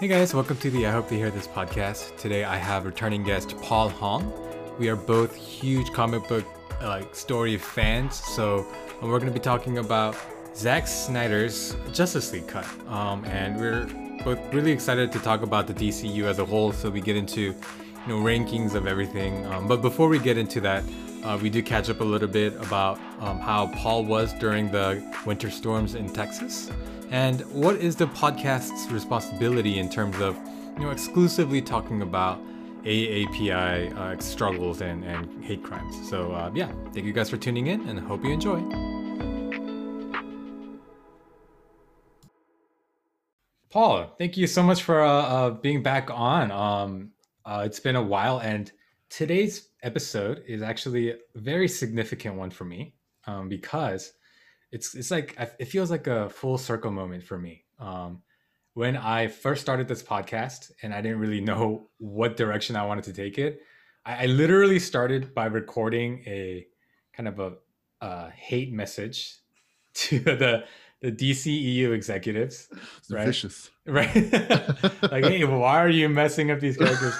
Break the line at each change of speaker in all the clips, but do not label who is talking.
Hey guys, welcome to the I Hope They Hear This podcast. Today I have returning guest Paul Hong. We are both huge comic book like story fans, so we're going to be talking about Zack Snyder's Justice League cut. Um, and we're both really excited to talk about the DCU as a whole, so we get into you know rankings of everything. Um, but before we get into that, uh, we do catch up a little bit about um, how Paul was during the winter storms in Texas. And what is the podcast's responsibility in terms of, you know, exclusively talking about AAPI uh, struggles and, and hate crimes? So uh, yeah, thank you guys for tuning in, and hope you enjoy. Paul, thank you so much for uh, uh being back on. Um, uh, it's been a while, and today's episode is actually a very significant one for me um, because it's it's like it feels like a full circle moment for me. Um, when I first started this podcast and I didn't really know what direction I wanted to take it, I, I literally started by recording a kind of a, a hate message to the the DCEU executives.
It's right? Vicious.
Right. like, hey, why are you messing up these characters?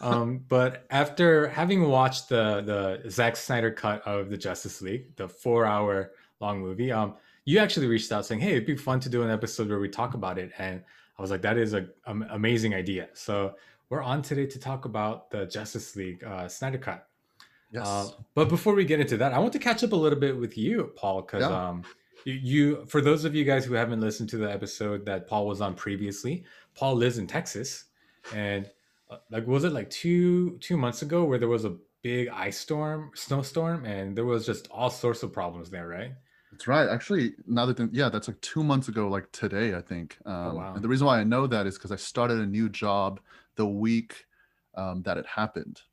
um, but after having watched the the Zack Snyder cut of the Justice League, the four hour long movie. Um, you actually reached out saying, "Hey, it'd be fun to do an episode where we talk about it," and I was like, "That is an amazing idea." So we're on today to talk about the Justice League uh, Snyder Cut. Yes. Uh, but before we get into that, I want to catch up a little bit with you, Paul, because yeah. um, you, you, for those of you guys who haven't listened to the episode that Paul was on previously, Paul lives in Texas, and uh, like was it like two two months ago where there was a big ice storm, snowstorm, and there was just all sorts of problems there, right?
That's right. Actually, now that yeah, that's like two months ago, like today, I think. Oh, um, oh, wow. And the reason why I know that is because I started a new job the week um, that it happened.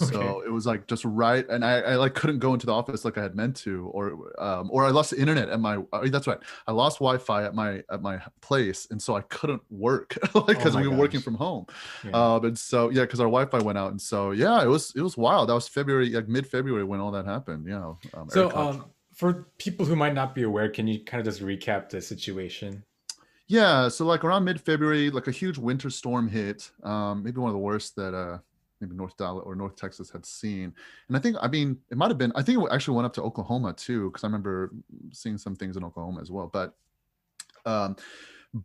Okay. So it was like just right, and I, I like couldn't go into the office like I had meant to, or um, or I lost the internet at my. Uh, that's right, I lost Wi-Fi at my at my place, and so I couldn't work like because oh we were gosh. working from home. Yeah. Um, and so yeah, because our Wi-Fi went out, and so yeah, it was it was wild. That was February, like mid February when all that happened. Yeah.
Um, so um, for people who might not be aware, can you kind of just recap the situation?
Yeah, so like around mid-February, like a huge winter storm hit. Um, maybe one of the worst that uh, maybe North Dallas or North Texas had seen. And I think, I mean, it might have been. I think it actually went up to Oklahoma too, because I remember seeing some things in Oklahoma as well. But, um,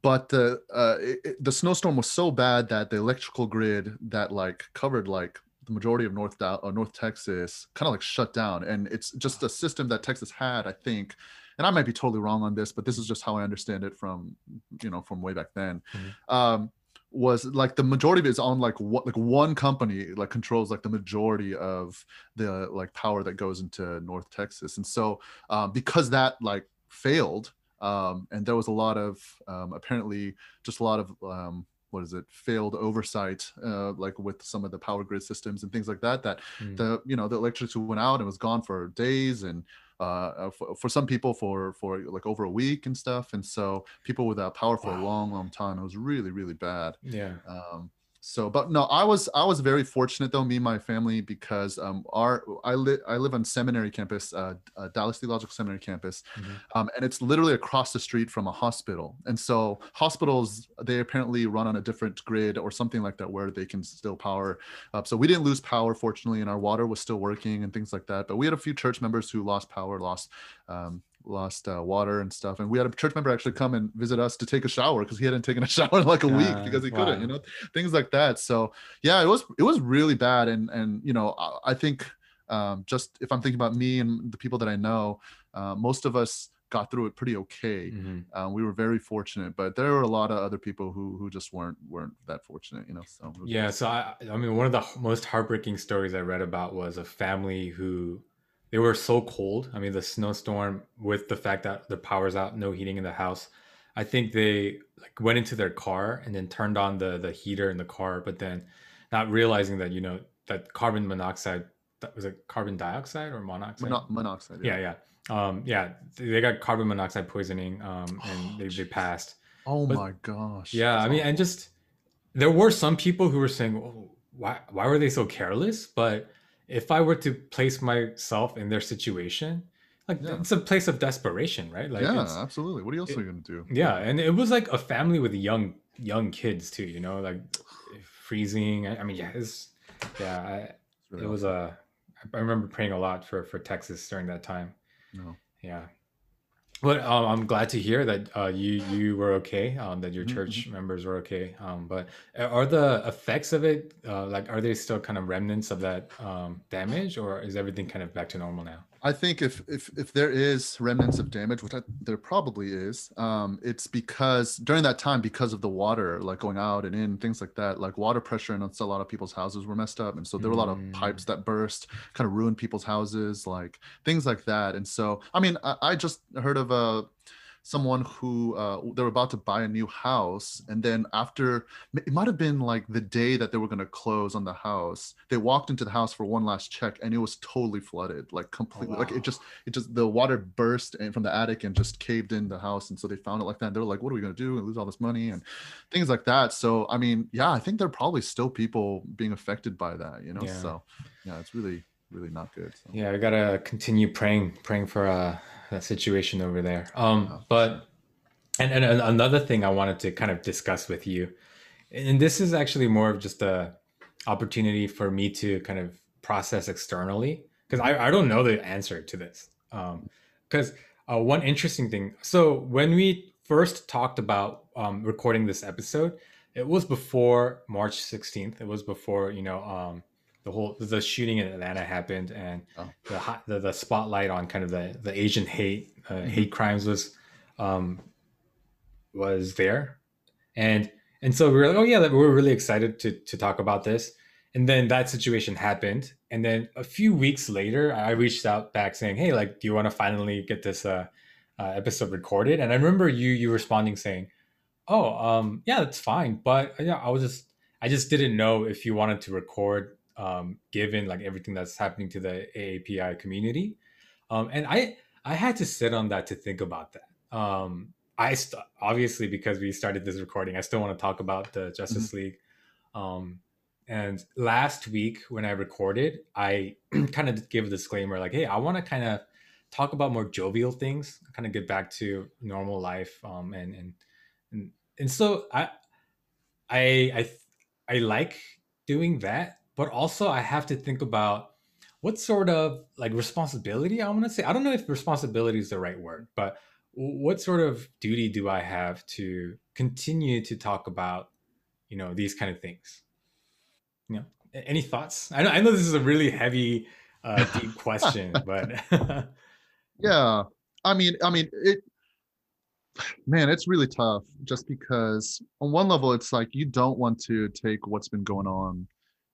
but the uh, it, the snowstorm was so bad that the electrical grid that like covered like the majority of North uh, North Texas kind of like shut down, and it's just a system that Texas had, I think. And I might be totally wrong on this, but this is just how I understand it from you know from way back then. Mm-hmm. Um, was like the majority of it is on like what like one company like controls like the majority of the like power that goes into North Texas, and so um, because that like failed, um, and there was a lot of um, apparently just a lot of um, what is it failed oversight uh, like with some of the power grid systems and things like that that mm. the you know the electricity went out and was gone for days and uh, uh for, for, some people for for like over a week and stuff and so people without power for wow. a long long time it was really really bad
yeah
um so but no i was i was very fortunate though me and my family because um our i live i live on seminary campus uh, uh, dallas theological seminary campus mm-hmm. um, and it's literally across the street from a hospital and so hospitals they apparently run on a different grid or something like that where they can still power up so we didn't lose power fortunately and our water was still working and things like that but we had a few church members who lost power lost um, lost uh, water and stuff. And we had a church member actually come and visit us to take a shower because he hadn't taken a shower in like a uh, week because he wow. couldn't, you know, things like that. So yeah, it was it was really bad. And and you know, I, I think um, just if I'm thinking about me and the people that I know, uh, most of us got through it pretty okay. Mm-hmm. Um, we were very fortunate, but there were a lot of other people who who just weren't weren't that fortunate, you know. So
yeah, so I I mean, one of the most heartbreaking stories I read about was a family who they were so cold. I mean, the snowstorm with the fact that the power's out, no heating in the house. I think they like went into their car and then turned on the the heater in the car, but then not realizing that you know that carbon monoxide that was it carbon dioxide or monoxide?
Mono- monoxide.
Yeah, yeah, yeah. Um, yeah, they got carbon monoxide poisoning, um, and oh, they, they passed.
Oh but, my gosh.
Yeah, That's I mean, awful. and just there were some people who were saying, oh, "Why? Why were they so careless?" But if I were to place myself in their situation, like yeah. it's a place of desperation, right? Like
yeah, absolutely. What else it, are you gonna do?
Yeah, and it was like a family with young young kids too. You know, like freezing. I, I mean, yeah, it's yeah. I,
It's really
it was a. I remember praying a lot for for Texas during that time.
No.
Yeah. But um, I'm glad to hear that uh, you you were okay. Um, that your
Mhm,
church
mhm.
members were okay. Um, but are the effects of it uh, like are they still kind of remnants of that um, damage, or is everything kind of back to normal now?
I think if if if there is remnants of damage, which I, there probably is, um, it's because during that time, because of the water like going out and in, things like that, like water pressure and a lot of people's houses were messed up, and so there were a lot of
Mm,
pipes that burst, kind of ruined people's houses, like things like that. And so, I mean, I, I just heard of a someone who uh, they were about to buy a new house, and then after it might have been like the day that they were going to close on the house, they walked into the house for one last check, and it was totally flooded, like
oh
completely, like it just it just the water burst and from the attic and just caved in the house and so they found it like that and they're like what are we going to do and lose all this money? and things like that so i mean yeah i think there are probably still people being affected by that you know
Yeah.
so yeah it's really really not good so.
Yeah, I gotta continue praying, praying for uh, that situation over there. Um,
sure
but and, and another thing I wanted to kind of discuss with you, and this is actually more of just a opportunity for me to kind of process externally because I, I don't know the answer to this. Um, because uh, one interesting thing, so when we first talked about um, recording this episode, it was before March 16th. It was before, you know, um, the whole the shooting in Atlanta happened and
oh.
the hot, the, the spotlight on kind of the the Asian hate uh,
mhm,
hate crimes was um, was there. And and so we were like oh yeah we're really excited to to talk about this. And then that situation happened. And then a few weeks later i reached out back saying hey like do you want to finally get this uh, uh, episode recorded? And i remember you you responding saying oh um yeah that's fine. But yeah i was just i just didn't know if you wanted to record um given like everything that's happening to the aapi community um, and I I had to sit on that to think about that. Um, I st- obviously because we started this recording, I still want to talk about the Justice League. Um, and last week when I recorded, I kind of gave a disclaimer like, "Hey, I want to kind of talk about more jovial things, kind of get back to normal life." Um, and and and, and so I I I I like doing that, but also I have to think about what sort of like responsibility I want to say. I don't know if responsibility is the right word, but what sort of duty do I have to continue to talk about, you know, these kind of things? You know, any thoughts? I know I know this is a really heavy, uh, deep question, but
yeah i mean i mean it man it's really tough just because on one level it's like you don't want to take what's been going on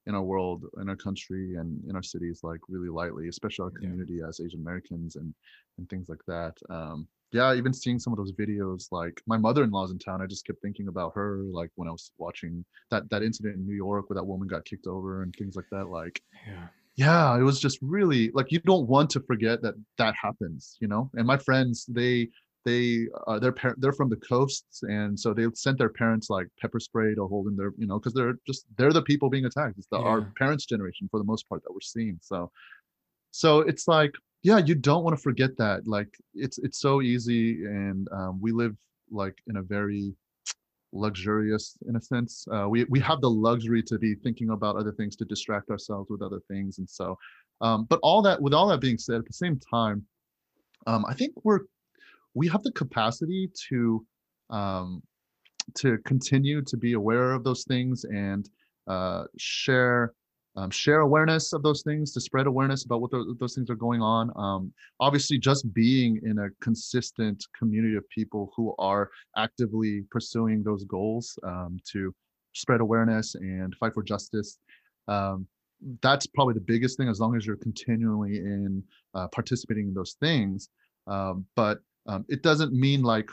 in our world in our country and in our cities like really lightly especially our
yeah,
community as asian americans and and things like that um yeah even seeing some of those videos like my mother-in-law's in town i just kept thinking about her like when i was watching that that incident in new york where that woman got kicked over and things like that like
yeah,
yeah it was just really like you don't want to forget that that happens you know and my friends they they uh, they're par- they're from the coasts and so they sent their parents like pepper spray to hold in their you know because they're just they're the people being attacked it's the our parents generation for the most part that we're seeing so so it's like yeah you don't want to forget that like it's it's so easy and um, we live like in a very luxurious in a sense. Uh, we we have the luxury to be thinking about other things to distract ourselves with other things, and so. Um, but all that, with all that being said, at the same time, um, I think we're we have the capacity to um, to continue to be aware of those things and uh, share um, share awareness of those things to spread awareness about what those, those things are going on. Um, obviously just being in a consistent community of people who are actively pursuing those goals um, to spread awareness and fight for justice um, that's probably the biggest thing as long as you're continually in uh, participating in those things. Um, but um, it doesn't mean like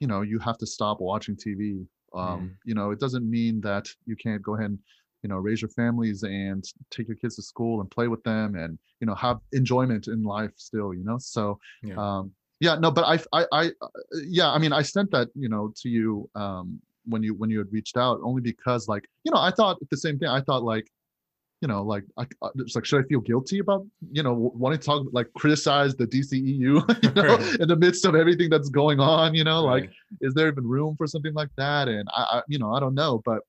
you know you have to stop watching tv um,
mm,
you know it doesn't mean that you can't go ahead and you know raise your families and take your kids to school and play with them and you know have enjoyment in life still you know? So
yeah,
um yeah no but i i, I uh, yeah i mean i sent that you know to you um when you when you had reached out only because like you know i thought the same thing. I thought like you know, like I, it's like, should I feel guilty about, you know, wanting to talk like criticize the DCEU, you know, right. in the midst of everything that's going on, you know, right. like, is there even room for something like that? And I, I, you know, I don't know, but,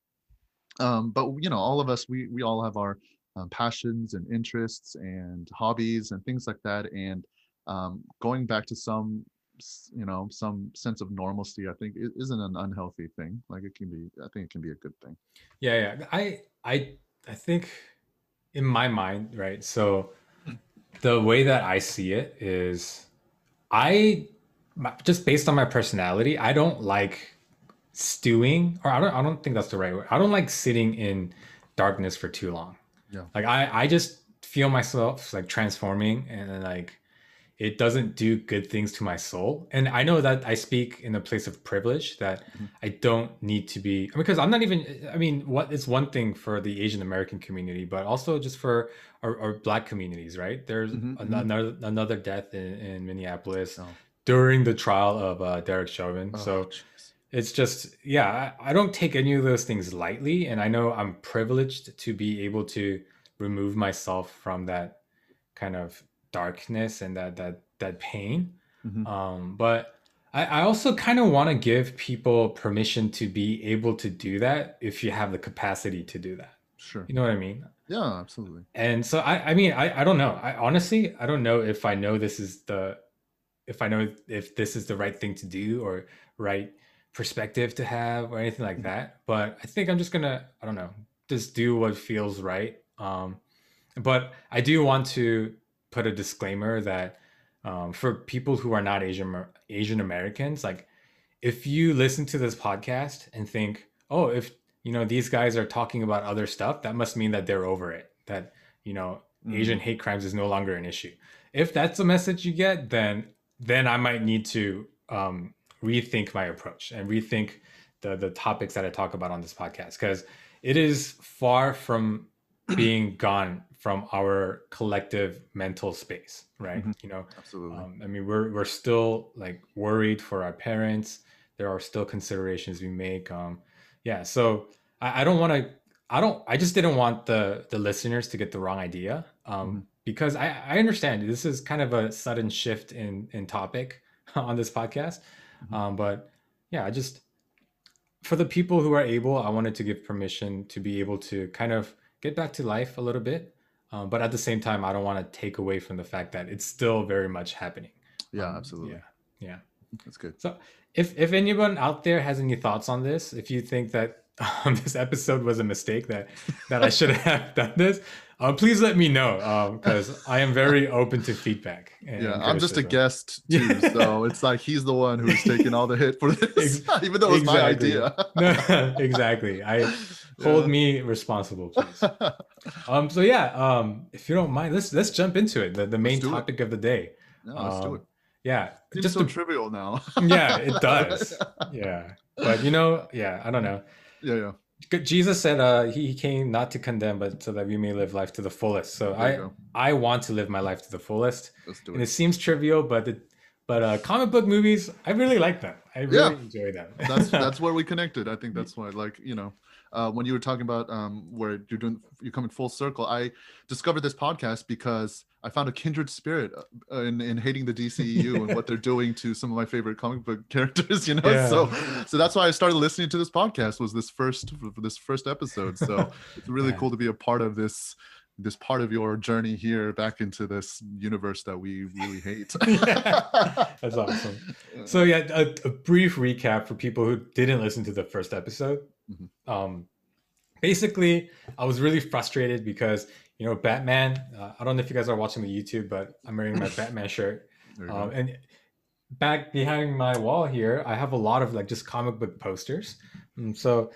um, but you know, all of us, we we all have our um, passions and interests and hobbies and things like that, and um, going back to some you know some sense of normalcy i think it isn't an unhealthy thing like it can be i think it can be a good thing
yeah yeah i i i think in my mind right? So the way that i see it is i just based on my personality i don't like stewing or i don't i don't think that's the right word. I don't like sitting in darkness for too long.
Yeah.
Like i i just feel myself like transforming and then like it doesn't do good things to my soul. And I know that I speak in a place of privilege that mm-hmm. I don't need to be because I'm not even I mean what it's one thing for the Asian American community, but also just for our, our black communities, right? There's mm-hmm. mm-hmm. another another death in, in Minneapolis oh. during the trial of uh, Derek Chauvin. Oh, so geez. it's just yeah, I, I don't take any of those things lightly, and I know I'm privileged to be able to remove myself from that kind of darkness and that that that pain. Mm-hmm. Um, but I, I also kind of want to give people permission to be able to do that if you have the capacity to do that.
Sure.
You know what I mean?
Yeah, absolutely.
And so I, I mean, I, I don't know. I honestly, I don't know if I know this is the, if I know if this is the right thing to do or right perspective to have or anything like mm-hmm. that. But I think I'm just gonna, I don't know, just do what feels right. Um, but I do want to put a disclaimer that um, for people who are not Asian Asian Americans, like if you listen to this podcast and think, oh, if you know these guys are talking about other stuff, that must mean that they're over it. That you know mm-hmm. Asian hate crimes is no longer an issue. If that's the message you get, then then I might need to um, rethink my approach and rethink the the topics that I talk about on this podcast because it is far from being gone from our collective mental space right mm-hmm. you know
absolutely um,
i mean we're we're still like worried for our parents there are still considerations we make um yeah so i, I don't want to i don't i just didn't want the the listeners to get the wrong idea um mm-hmm. because i i understand this is kind of a sudden shift in in topic on this podcast mm-hmm. um but yeah i just for the people who are able i wanted to give permission to be able to kind of get back to life a little bit um, but at the same time, I don't want to take away from the fact that it's still very much happening.
Yeah, um, absolutely.
Yeah, yeah,
that's good.
So, if if anyone out there has any thoughts on this, if you think that um, this episode was a mistake that that I should have done this, uh, please let me know because um, I am very open to feedback.
yeah, I'm just a guest too, so it's like he's the one who's taking all the hit for this, even though it was exactly. my idea.
no, exactly. I hold me responsible, please. um. So yeah. Um. If you don't mind, let's let's jump into it. The the main topic it. of the day.
Yeah, let's um, do it.
Yeah,
it's just so to, trivial now.
yeah, it does. Yeah, but you know, yeah, I don't know.
Yeah, yeah.
Jesus said uh, he came not to condemn, but so that we may live life to the fullest. So I I want to live my life to the fullest.
Let's do
it. And it seems trivial, but it, but uh, comic book movies, I really like them. I really yeah. enjoy them.
that's that's where we connected. I think that's why, like you know, uh, when you were talking about um, where you're doing you're coming full circle i discovered this podcast because i found a kindred spirit uh, in, in hating the dceu and what they're doing to some of my favorite comic book characters you know yeah. so so that's why i started listening to this podcast was this first this first episode so it's really yeah. cool to be a part of this this part of your journey here back into this universe that we really hate.
That's awesome. So yeah, a, a, brief recap for people who didn't listen to the first episode. Mm-hmm. Um, basically, I was really frustrated because you know Batman. Uh, I don't know if you guys are watching the YouTube, but I'm wearing my Batman shirt, um, and back behind my wall here, I have a lot of like just comic book posters. Um, so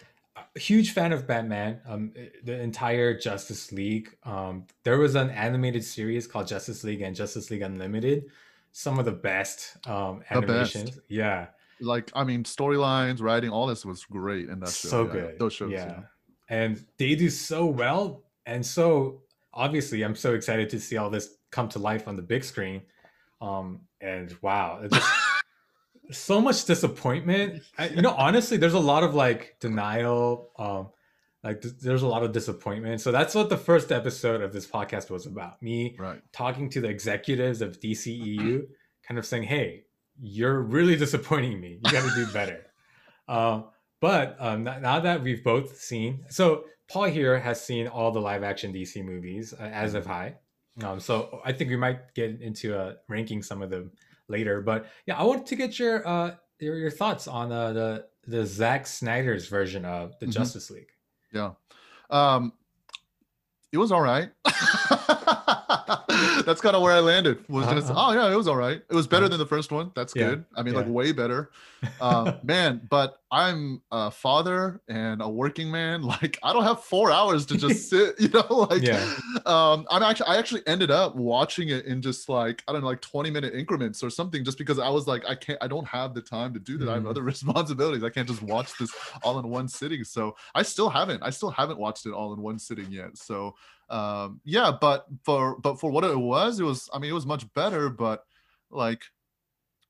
a huge fan of Batman. Um, the entire Justice League. Um, there was an animated series called Justice League and Justice League Unlimited. Some of the best um, animations. Best. Yeah
like I mean, storylines, writing, all this was great in that show.
So yeah, good. Those shows, yeah. yeah. And they do so well. And so obviously I'm so excited to see all this come to life on the big screen. Um, and wow, just so much disappointment. I, you know, honestly, there's a lot of like denial. Um, like th- there's a lot of disappointment. So that's what the first episode of this podcast was about. Me
Right.
talking to the executives of DCEU, kind of saying, "Hey, you're really disappointing me. You got to do better." um, but um, now that we've both seen, so Paul here has seen all the live action DC movies, uh, as of I. Um, so I think we might get into uh, ranking some of them later. But yeah, I wanted to get your uh, your, your thoughts on uh, the the Zack Snyder's version of the
Mhm.
Justice League.
Yeah. Um it was all right. That's kind of where I landed. Was just
Uh-huh.
oh yeah, it was all right. It was better than the first one. That's
Yeah,
good. I mean, like way better. Um, man, but I'm a father and a working man. Like I don't have four hours to just sit. You know, like
Yeah.
um, I'm actually I actually ended up watching it in just like I don't know, like 20 minute increments or something, just because I was like I can't I don't have the time to do that. I have
Mhm.
other responsibilities. I can't just watch this all in one sitting. So I still haven't. I still haven't watched it all in one sitting yet. So um yeah, but for but for what it was, it was I mean it was much better, but like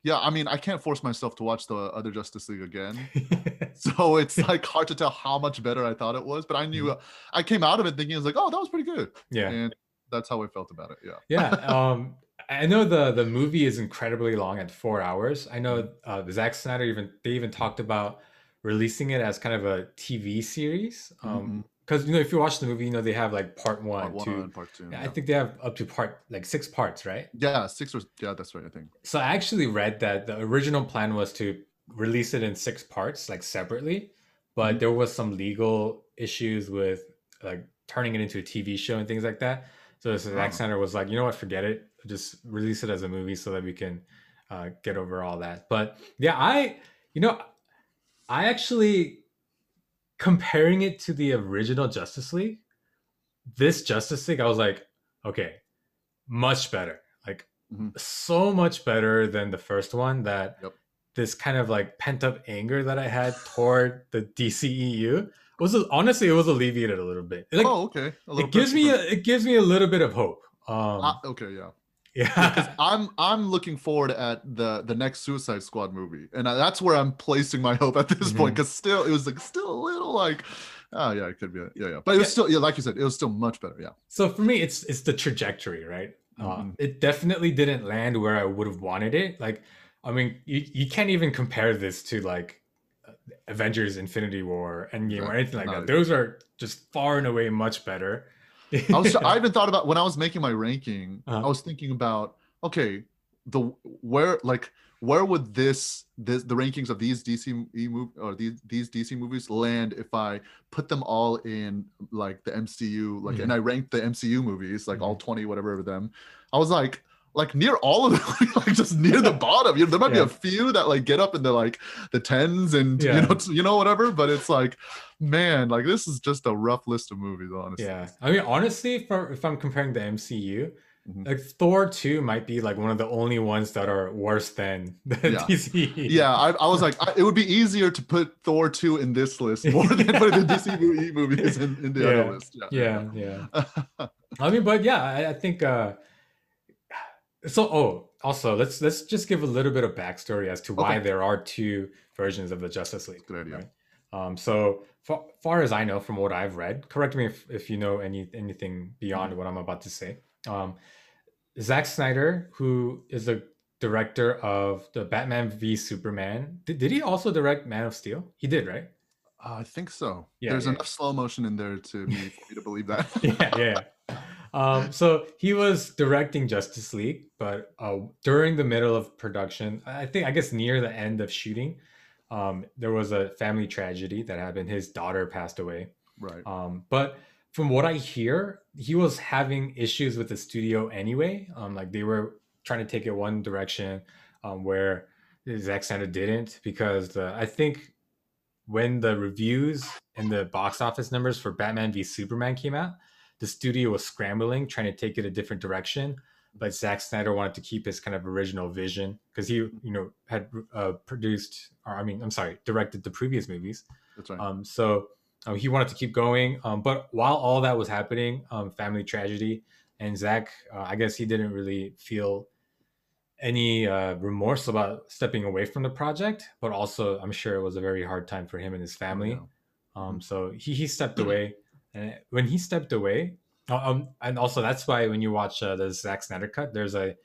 yeah, I mean I can't force myself to watch the other Justice League again. So it's like hard to tell how much better I thought it was, but I knew I came out of it thinking it was like, oh, that was pretty good.
yeah.
And that's how I felt about it. Yeah.
yeah um i know the the movie is incredibly long at four hours i know uh Zack snyder even they even talked about releasing it as kind of a tv series um because you know if you watch the movie you know they have like part one,
Mm-hmm. Part
two
one, part two.
Yeah, i think they have up to part like six parts right
yeah, six or yeah, that's right. I think.
so i actually read that the original plan was to release it in six parts like separately but
Mhm.
there was some legal issues with like turning it into a tv show and things like that so Zack. Snyder was like you know what forget it just release it as a movie so that we can uh, get over all that but yeah i you know i actually comparing it to the original justice league this justice league i was like okay much better like
Mhm.
so much better than the first one that
Yep.
this kind of like pent up anger that i had toward the dceu was honestly it was alleviated a little bit like
oh, okay. A little
it gives me a, it gives me a little bit of hope um
Ah, okay, yeah.
Yeah
I'm I'm looking forward at the the next Suicide Squad movie, and I- that's where I'm placing my hope at this point.
Mhm.
Because still, it was like still a little like, oh yeah, it could be, a, yeah, yeah. But it was
Yeah.
still, yeah, like you said, it was still much better. Yeah.
so for me it's it's the trajectory right uh,
Mhm.
it definitely didn't land where i would have wanted it like i mean you, you can't even compare this to like avengers infinity war endgame or
Right.
anything like that those are just far and away much better
I was I even thought about when I was making my ranking,
Uh-huh.
I was thinking about okay, the where like where would this this the rankings of these DC move or these these DC movies land if I put them all in like the MCU like
Mm-hmm.
and I ranked the MCU movies like all 20 whatever of them. I was like like near all of them like just near the bottom. You know, there might
Yeah.
be a few that like get up in the like the tens and
Yeah.
you know you know whatever, but it's like man, like this is just a rough list of movies honestly.
yeah i mean honestly for if i'm comparing the mcu
Mhm.
like thor 2 might be like one of the only ones that are worse than the
Yeah.
dc
Yeah, I, I was like, I, it would be easier to put Thor 2 in this list more than putting the DC movie movies in, in the
Yeah.
other list.
yeah yeah I mean, but yeah, I, I think uh so oh also let's let's just give a little bit of backstory as to why
Okay.
there are two versions of the Justice League.
Good idea.
Um so far, far as I know from what I've read, correct me if, if you know any anything
Mm-hmm.
beyond what I'm about to say. Um Zack Snyder, who is the director of the Batman v Superman, did, did he also direct Man of Steel? He did, right?
Uh, I think so.
Yeah,
There's
yeah.
enough slow motion in there to me, for me to believe that.
yeah, yeah. Um, so he was directing Justice League, but uh, during the middle of production, I think I guess near the end of shooting, um, there was a family tragedy that happened. His daughter passed away.
right.
Um, but from what I hear, he was having issues with the studio anyway. Um, like they were trying to take it one direction, um, where Zack Snyder didn't, because I think when the reviews and the box office numbers for Batman v Superman came out, the studio was scrambling, trying to take it a different direction. But Zack Snyder wanted to keep his kind of original vision because he, you know, had uh, produced, or I mean, I'm sorry, directed the previous movies.
That's right.
Um, so um, he wanted to keep going. Um, but while all that was happening, um, family tragedy, and Zack, uh, I guess he didn't really feel any uh, remorse about stepping away from the project. But also, I'm sure it was a very hard time for him and his family.
Yeah.
Um, so he he stepped away, and when he stepped away, uh, um, and also that's why when you watch uh, the Zack Snyder cut, there's a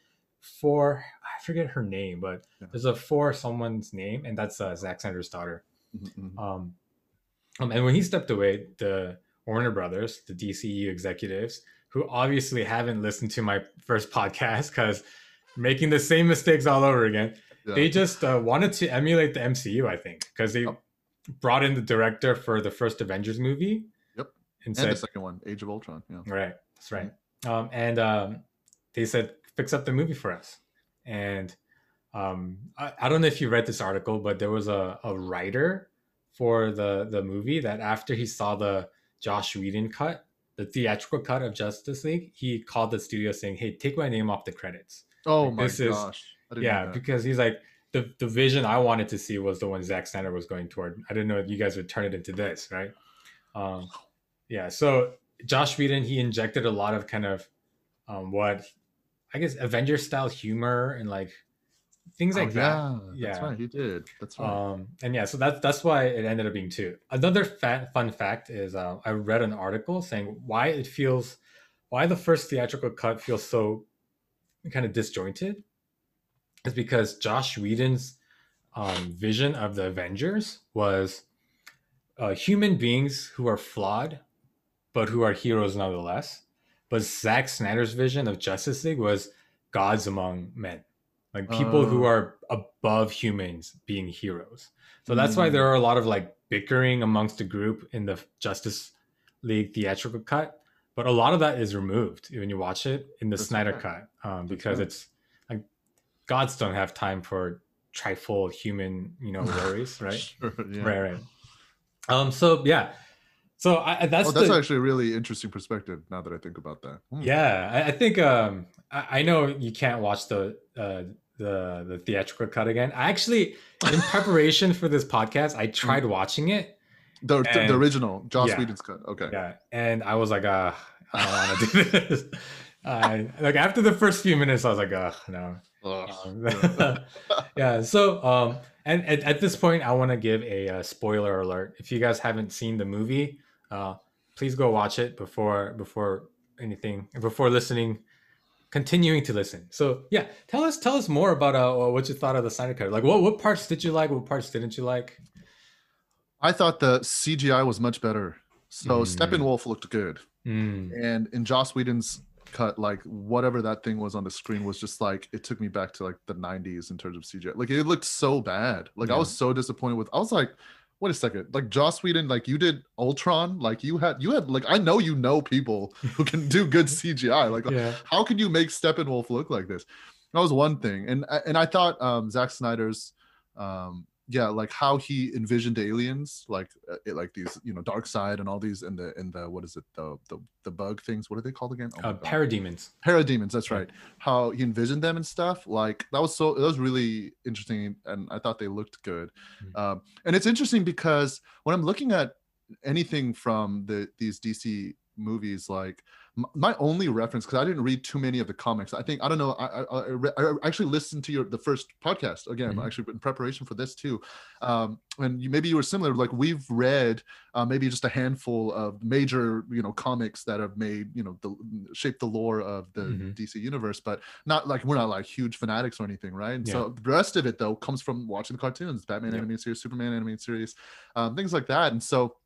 four. I forget her name, but
Yeah.
there's a four someone's name, and that's uh, Zack Snyder's daughter.
Mhm, mhm.
Um, um, and when he stepped away, the Warner Brothers, the DCU executives, who obviously haven't listened to my first podcast because making the same mistakes all over again,
Yeah.
they just uh, wanted to emulate the MCU, I think, because they
Yep.
brought in the director for the first Avengers movie. And
and
said,
the second one, Age of Ultron. Yeah.
Right. That's right. Um, and um, they said, fix up the movie for us. And um, I, I don't know if you read this article, but there was a, a writer for the, the movie that after he saw the Joss Whedon cut, the theatrical cut of Justice League, he called the studio saying, hey, take my name off the credits.
Oh
Like,
my
this is-
gosh. I
Yeah, because he's like, the, the vision I wanted to see was the one Zack Snyder was going toward. I didn't know that you guys would turn it into this, right? Um, yeah, so Joss Whedon, he injected a lot of kind of um, what I guess Avenger style humor and like things
Oh,
like that.
yeah,
Yeah.
that's right. He did. That's right.
Um, and yeah, so that's that's why it ended up being two. Another fa- fun fact is uh, I read an article saying why it feels, why the first theatrical cut feels so kind of disjointed, is because Joss Whedon's um, vision of the Avengers was uh, human beings who are flawed, but who are heroes nonetheless. But Zack Snyder's vision of Justice League was gods among men, like people who
Oh.
are above humans being heroes. So that's why
Mm.
there are a lot of like bickering amongst the group in the Justice League theatrical cut. But a lot of that is removed when you watch it in the
That's
Snyder cut um, because it's like gods don't have time for trifle human, you know, worries, right?
Sure, yeah.
Right, right. Um. So yeah. So I, that's
oh, that's
the,
actually a really interesting perspective. Now that I think about that. Hmm.
yeah. I, I think um I, I know you can't watch the uh the the theatrical cut again. I actually in preparation for this podcast, I tried watching it.
The, the-
And-
the original Joss
yeah.
Whedon's cut. Okay.
Yeah, and I was like, uh, I don't want to do this. I like after the first few minutes, I was like, uh, no. Um, yeah. So, um, and at, at this point, I want to give a, uh spoiler alert. If you guys haven't seen the movie, uh, please go watch it before before anything before listening, continuing to listen. So, yeah, tell us tell us more about uh, what you thought of the Snyder Cut. Like, what what parts did you like? What parts didn't you like?
I thought the CGI was much better. So
Mm.
Steppenwolf looked good,
Mm,
and in Joss Whedon's cut, like whatever that thing was on the screen was just like it took me back to like the '90s in terms of CGI. Like it looked so bad. Like I was so disappointed with. I was like, wait a second, like Joss Whedon, like you did Ultron, like you had you had like I know you know people who can do good CGI. Like
yeah.
how could you make Steppenwolf look like this? That was one thing, and and I thought um, Zack Snyder's, um, yeah, like how he envisioned aliens, like uh, it, like these, you know, Darkseid and all these, and the and the what is it, the the the bug things? What are they called again? Oh
Uh, parademons.
Parademons. That's right. How he envisioned them and stuff. Like that was so. That was really interesting, and I thought they looked good.
Mhm.
Um, and it's interesting because when I'm looking at anything from the these DC movies, like my only reference, because I didn't read too many of the comics. I think I don't know. I I, I, re- I actually listened to your the first podcast again,
Mhm.
actually in preparation for this too. Um, and you, maybe you were similar. Like we've read uh, maybe just a handful of major you know comics that have made you know the shaped the lore of the
Mhm.
DC universe, but not like we're not like huge fanatics or anything, right? And
Yeah.
so the rest of it though comes from watching the cartoons, Batman
Yeah.
animated series, Superman animated series, um, things like that. And so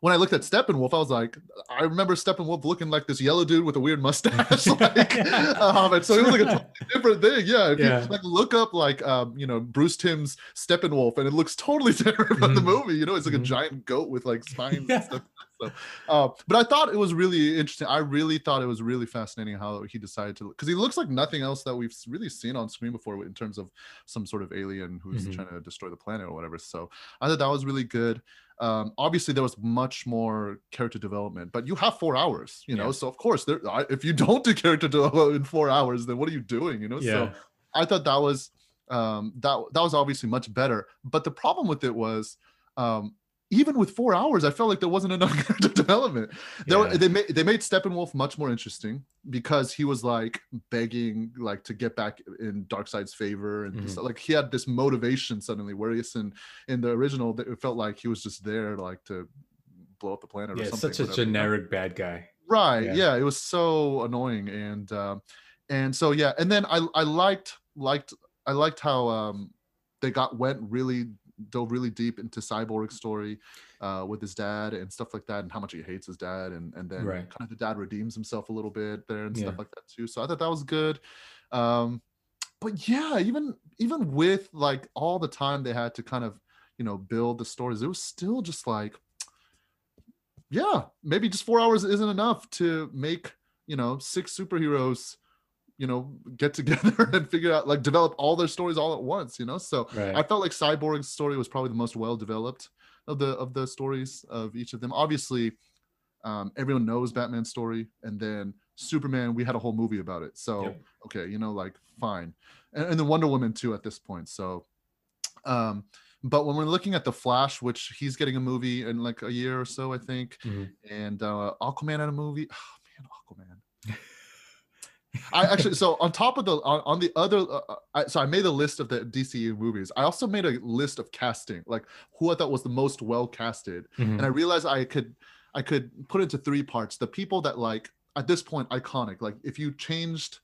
when I looked at Steppenwolf, I was like, I remember Steppenwolf looking like this yellow dude with a weird mustache, like, um, and so it was like a totally different thing. Yeah, if
Yeah.
you like look up like um, you know Bruce Timm's Steppenwolf, and it looks totally different from the
Mhm.
movie. You know, it's like
Mhm.
a giant goat with like spines
Yeah.
and stuff. So, uh, but I thought it was really interesting. I really thought it was really fascinating how he decided to, because he looks like nothing else that we've really seen on screen before in terms of some sort of alien who's
Mhm.
trying to destroy the planet or whatever. So I thought that was really good. Um, obviously, there was much more character development, but you have four hours, you know.
Yeah.
So of course, there, if you don't do character development in four hours, then what are you doing, you know? So I thought that was um, that that was obviously much better. But the problem with it was um, even with four hours, I felt like there wasn't enough character development.
Yeah.
they made they made Steppenwolf much more interesting because he was like begging like to get back in Darkseid's favor and
Mhm.
so, like he had this motivation suddenly. Whereas in in the original, it felt like he was just there like to blow up the planet or
Yeah,
something.
such a
whatever,
generic bad guy.
right
Yeah.
yeah. it was so annoying and um and so yeah and then i i liked liked i liked how um they got went really dove really deep into cyborg's story uh with his dad and stuff like that and how much he hates his dad and and then
Right.
kind of the dad redeems himself a little bit there and
Yeah.
stuff like that too so i thought that was good um but yeah even even with like all the time they had to kind of you know build the stories it was still just like yeah maybe just four hours isn't enough to make you know six superheroes you know get together and figure out like develop all their stories all at once you know? So
Right.
i felt like cyborg's story was probably the most well developed of the of the stories of each of them. Obviously um, everyone knows batman's story and then superman we had a whole movie about it. So
Yep.
okay you know like fine. And, and then wonder woman too at this point. So um but when we're looking at the flash which he's getting a movie in like a year or so i think
Mhm.
and uh aquaman had a movie. Oh man aquaman I actually so on top of the on, on the other uh, uh, I, so I made a list of the DCU movies. I also made a list of casting, like who I thought was the most well casted,
Mhm.
and I realized I could I could put it into three parts. The people that like at this point iconic, like if you changed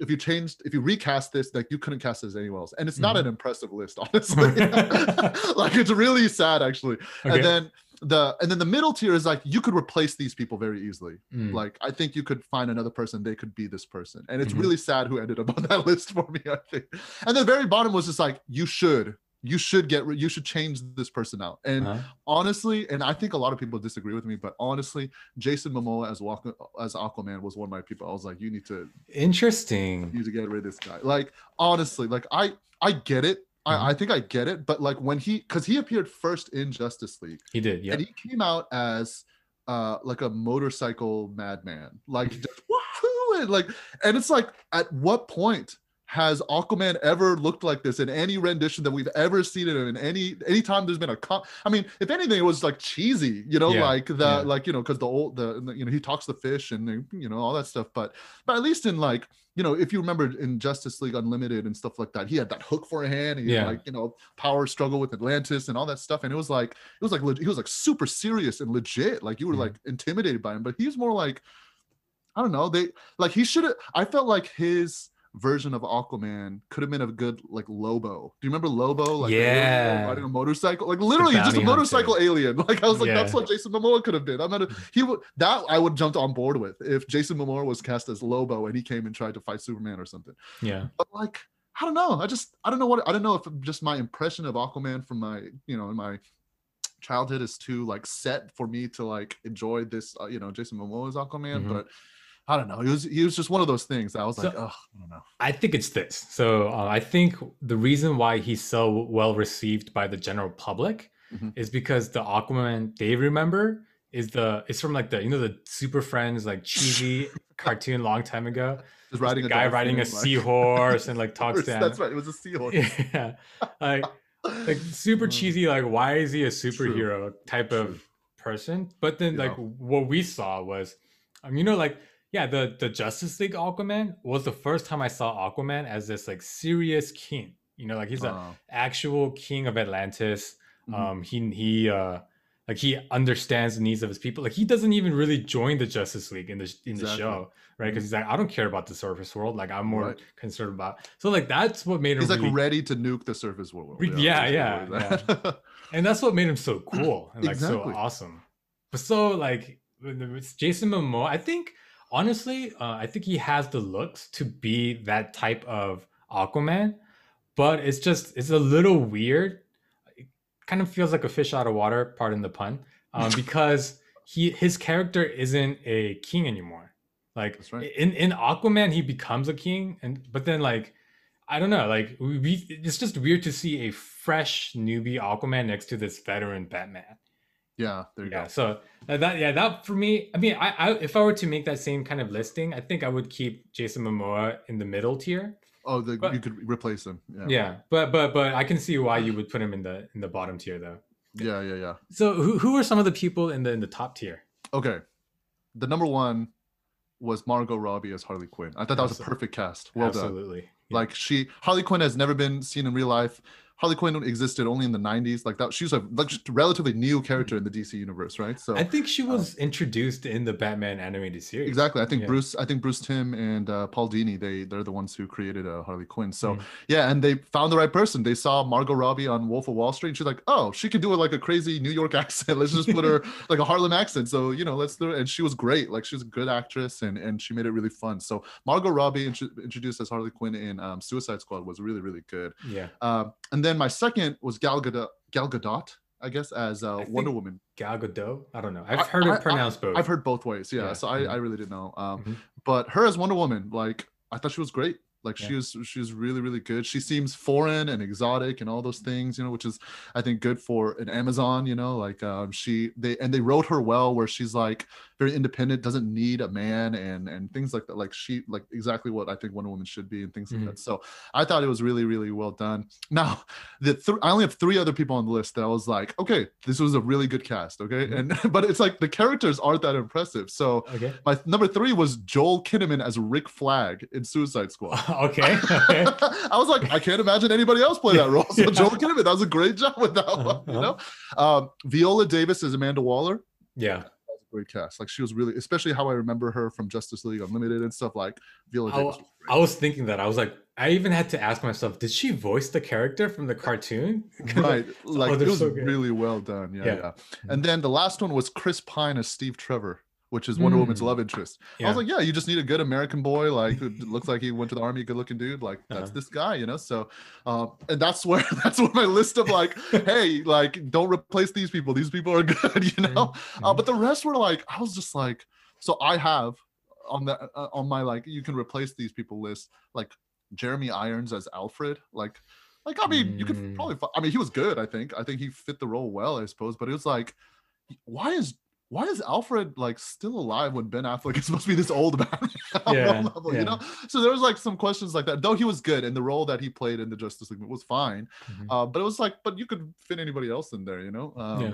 if you changed if you recast this, like you couldn't cast this anywhere else, and it's not an impressive list, honestly. like it's really sad actually.
Okay.
And then the and then the middle tier is like you could replace these people very easily
Mm.
like i think you could find another person they could be this person and it's
Mhm.
really sad who ended up on that list for me i think and the very bottom was just like you should you should get rid- you should change this person out and
Uh-huh.
honestly and i think a lot of people disagree with me but honestly jason momoa as Walk- as aquaman was one of my people i was like you need to
Interesting.
you need to get rid of this guy like honestly like i i get it. I, I think i get it but like when he because he appeared first in justice league
He did. Yeah.
and he came out as uh like a motorcycle madman like just and like and it's like at what point has aquaman ever looked like this in any rendition that we've ever seen it in any anytime there's been a com- i mean if anything it was like cheesy you know
Yeah,
like that,
yeah.
like you know because the old the the- you know he talks to fish and you know all that stuff but but at least in like you know if you remember in justice league unlimited and stuff like that he had that hook for a hand and he had, like you know power struggle with atlantis and all that stuff and it was like it was like leg- he was like super serious and legit like you were
Mhm.
like intimidated by him but he's more like i don't know they like he should have i felt like his version of aquaman could have been a good like lobo do you remember lobo like
Yeah.
riding a motorcycle like literally just a
bounty hunter.
motorcycle alien like i was like that's what jason momoa could have been i'm not a, he would that i would jumped on board with if jason momoa was cast as lobo and he came and tried to fight superman or something
Yeah.
but like I don't know. I just I don't know what I don't know if just my impression of Aquaman from my you know in my childhood is too like set for me to like enjoy this uh, you know Jason Momoa's Aquaman,
Mhm.
but I don't know. He was he was just one of those things I was
So-
like, oh, I don't know.
I think it's this. So uh, I think the reason why he's so well received by the general public
Mhm.
is because the Aquaman they remember is the it's from like the you know the Super Friends like cheesy cartoon long time ago.
Just riding a
guy riding a
like-
seahorse and like talks to
That's right. It was a seahorse.
Yeah, like like super
Mm.
cheesy. Like why is he a
True.
superhero type
True.
of person? But then like what we saw was, um, you know, like yeah, the the Justice League Aquaman was the first time I saw Aquaman as this like serious king. You know, like he's an
Uh,
actual king of Atlantis.
Mhm.
Um, he he uh like he understands the needs of his people. Like he doesn't even really join the Justice League in the in the show, right? Because he's like, I don't care about the surface world. Like I'm more
Right.
concerned about. So like that's what made him
he's like
really
ready to nuke the surface world.
Yeah,
that's what
yeah, and that's what made him so cool and like
Exactly.
so awesome. But so like when it was Jason Momoa, I think honestly, uh, I think he has the looks to be that type of Aquaman, but it's just it's a little weird. It kind of feels like a fish out of water, pardon the pun, um, because he his character isn't a king anymore. Like
right.
in in Aquaman, he becomes a king, and but then like I don't know, like we, we it's just weird to see a fresh newbie Aquaman next to this veteran Batman.
Yeah, there you
Yeah,
go.
so uh, that yeah that for me, I mean, I, I if I were to make that same kind of listing, I think I would keep Jason Momoa in the middle tier.
Oh, the,
But-
you could replace him. Yeah.
Yeah, but but but I can see why you would put him in the in the bottom tier though.
Yeah, yeah, yeah.
So who who are some of the people in the in the top tier?
Okay, the number one was Margot Robbie as Harley Quinn. I thought that was a perfect cast. Well done.
Absolutely. Yeah.
Like she, Harley Quinn has never been seen in real life. Harley Quinn existed only in the '90s. Like that, she was a like relatively new character in the DC universe, right? So
I think she was introduced in the Batman animated series.
exactly, I think
Yeah.
Bruce, I think Bruce Timm and uh, Paul Dini, they they're the ones who created uh, Harley Quinn. So
Mhm.
yeah, and they found the right person. They saw Margot Robbie on Wolf of Wall Street, and she's like, oh, she can do it like a crazy New York accent. Let's just put her like a Harlem accent. So you know, let's do it. And she was great. Like she was a good actress, and and she made it really fun. So Margot Robbie intro- introduced as Harley Quinn in um, Suicide Squad was really really good.
Yeah.
Um, and then my second was Gal Gadot, Gal Gadot I guess, as uh,
I
Wonder Woman.
Gal Gadot. I don't know. I've
I-
heard
I-
it pronounced both.
I've heard both ways. Yeah.
Yeah,
So I. I really didn't know. Um,
Mhm.
But her as Wonder Woman, like, I thought she was great. Like she
Yeah.
was, she was really, really good. She seems foreign and exotic and all those things, you know, which is, I think, good for an Amazon. You know, like um, she, they, and they wrote her well, where she's like very independent, doesn't need a man, and and things like that. Like she, like exactly what I think Wonder Woman should be, and things
Mhm.
like that. So I thought it was really, really well done. Now, the th- I only have three other people on the list that I was like, okay, this was a really good cast. Okay,
Mhm.
and but it's like the characters aren't that impressive. So
Okay.
my number three was Joel Kinnaman as Rick Flag in Suicide Squad.
okay. Okay.
I was like, I can't imagine anybody else play that role. So
Yeah.
Joel Kinnaman, that was a great job with that
Uh-huh,
one. You know, um, Viola Davis as Amanda Waller.
Yeah.
That was a great cast. Like she was really, especially how I remember her from Justice League Unlimited and stuff. Like Viola
I,
was.
I was thinking that. I was like, I even had to ask myself, did she voice the character from the cartoon?
right oh, like it was
so
really well done yeah,
Yeah.
yeah and then the last one was chris pine as steve trevor which is wonder woman's
Mm.
love interest i was like yeah you just need a good american boy like who looks like he went to the army good looking dude like that's
Uh-huh.
this guy you know so um and that's where that's where my list of like hey like don't replace these people these people are good you know uh,
Mhm.
but the rest were like i was just like so i have on the uh, on my like you can replace these people list like jeremy irons as alfred like like i mean you could
Mm.
probably i mean he was good i think i think he fit the role well i suppose but it was like why is why is alfred like still alive when ben affleck is supposed to be this old man
Yeah,
level,
yeah.
you know so there was like some questions like that though he was good and the role that he played in the justice league was fine
Mhm.
uh, but it was like but you could fit anybody else in there you know um,
Yeah.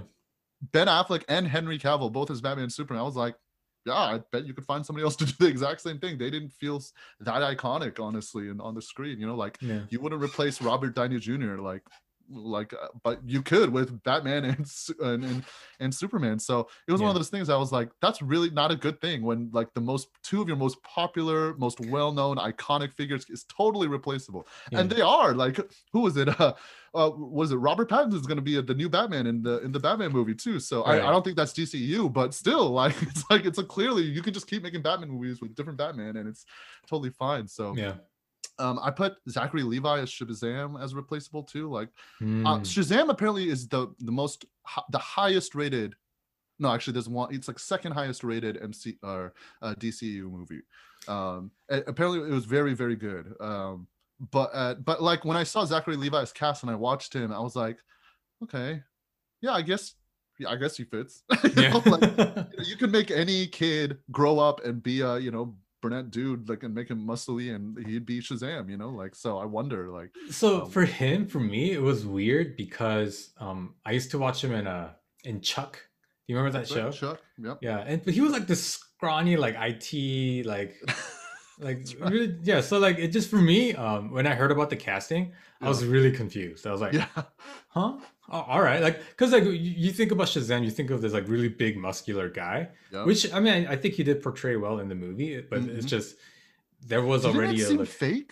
Ben Affleck and Henry Cavill, both as Batman and Superman. I was like, yeah, I bet you could find somebody else to do the exact same thing. They didn't feel that iconic, honestly, and on the screen. You know, like
yeah.
you wouldn't replace Robert Downey Jr. like like uh, but you could with batman and, and and and superman. So it was one of those things i was like that's really not a good thing when like the most two of your most popular most well-known iconic figures is totally replaceable. And they are like who was it? Uh, uh was it robert pattinson is going to be the new batman in the in the batman movie too? So I, I don't think that's dcu but still like it's like it's a clearly you can just keep making batman movies with different batman and it's totally fine. So
Yeah.
Um i put zachary levi as shazam as replaceable too like uh,
Mm.
Shazam apparently is the the most the highest rated. No, actually, there's one. It's like second highest rated MC or uh, DCU movie. Um, apparently, it was very very good. Um, but uh, but like when I saw Zachary Levi's cast and I watched him, I was like, okay, yeah, I guess. Yeah, I guess he fits. You
yeah.
know, like, you, know, you can make any kid grow up and be a you know brunette dude like and make him muscly and he'd be Shazam. You know, like so. I wonder like
so
um,
for him, for me, it was weird because um I used to watch him in uh in Chuck. Do you remember that show?
Chuck. Yep.
Yeah, and but he was like this scrawny, like IT, like like really, yeah. So like it just for me, um, when I heard about the casting, I was really confused. I was like,
Yeah.
Huh? Oh, all right, like because like you, you think about Shazam, you think of this like really big muscular guy,
Yep.
which I mean I think he did portray well in the movie, but it's
Mhm.
just there was
Didn't
already
it
a
seem
like,
fake?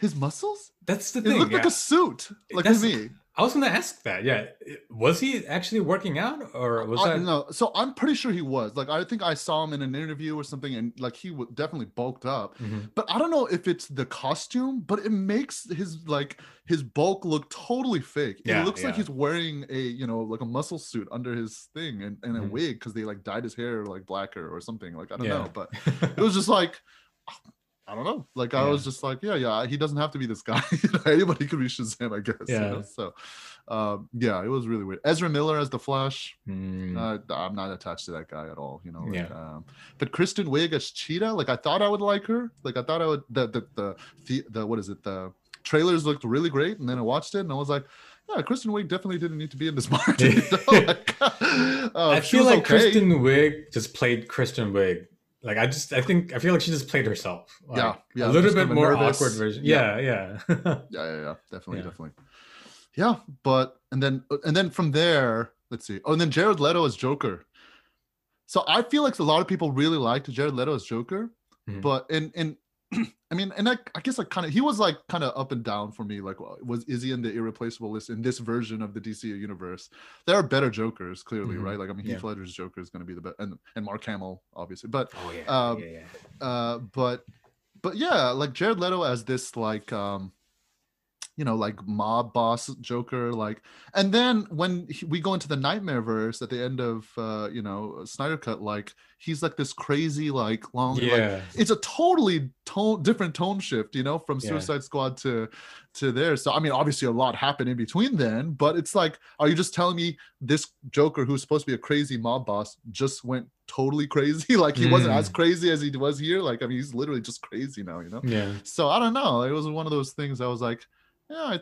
His muscles?
that's the
It
thing.
looked like a suit, like
That's-
to me.
I was gonna ask that. Yeah, was he actually working out, or was
I,
that?
no, so I'm pretty sure he was. Like, I think I saw him in an interview or something, and like he w- definitely bulked up.
Mhm.
But I don't know if it's the costume, but it makes his like his bulk look totally fake.
Yeah,
it looks like he's wearing a you know like a muscle suit under his thing and, and a
Mhm.
wig because they like dyed his hair like blacker or something. Like I don't
Yeah.
know, but it was just like I don't know. Like I
Yeah.
was just like, yeah, yeah, he doesn't have to be this guy. Anybody could be Shazam, I guess. you know?
Yeah.
So um, yeah, it was really weird. Ezra Miller as the Flash.
Hmm.
Uh, I'm not attached to that guy at all, you know. Like,
Yeah.
um, but Kristen Wiig as Cheetah, like I thought I would like her. Like I thought I would. The the the the, the what is it? The trailers looked really great, and then I watched it, and I was like, yeah, Kristen Wiig definitely didn't need to be in this you know, like, uh,
I feel like
okay.
Kristen Wiig just played Kristen Wiig. Like I just, I think, I feel like she just played herself. Like,
Yeah, yeah,
a little bit more
nervous.
awkward version.
Yeah.
Yeah, yeah.
yeah yeah yeah definitely
Yeah.
definitely yeah but and then and then from there let's see oh and then jared leto as joker so i feel like a lot of people really liked jared leto as joker
Mhm.
but and and i mean and I, I guess like kind of he was like kind of up and down for me like was is he in the irreplaceable list in this version of the dc universe there are better jokers clearly
Mhm.
right like i mean
Yeah.
heath ledger's joker is going to be the best and, and mark hamill obviously but
oh yeah,
Um,
yeah, yeah.
uh but but yeah like jared leto as this like um you know like mob boss joker like and then when he- we go into the knightmare verse at the end of uh you know snyder cut like he's like this crazy like long like,
Yeah,
it's a totally tone different tone shift you know from
Yeah.
suicide squad to to there so i mean obviously a lot happened in between then but it's like are you just telling me this joker who's supposed to be a crazy mob boss just went totally crazy like he wasn't
Mm.
as crazy as he was here like i mean he's literally just crazy now you know
yeah.
so i don't know it was one of those things i was like yeah I,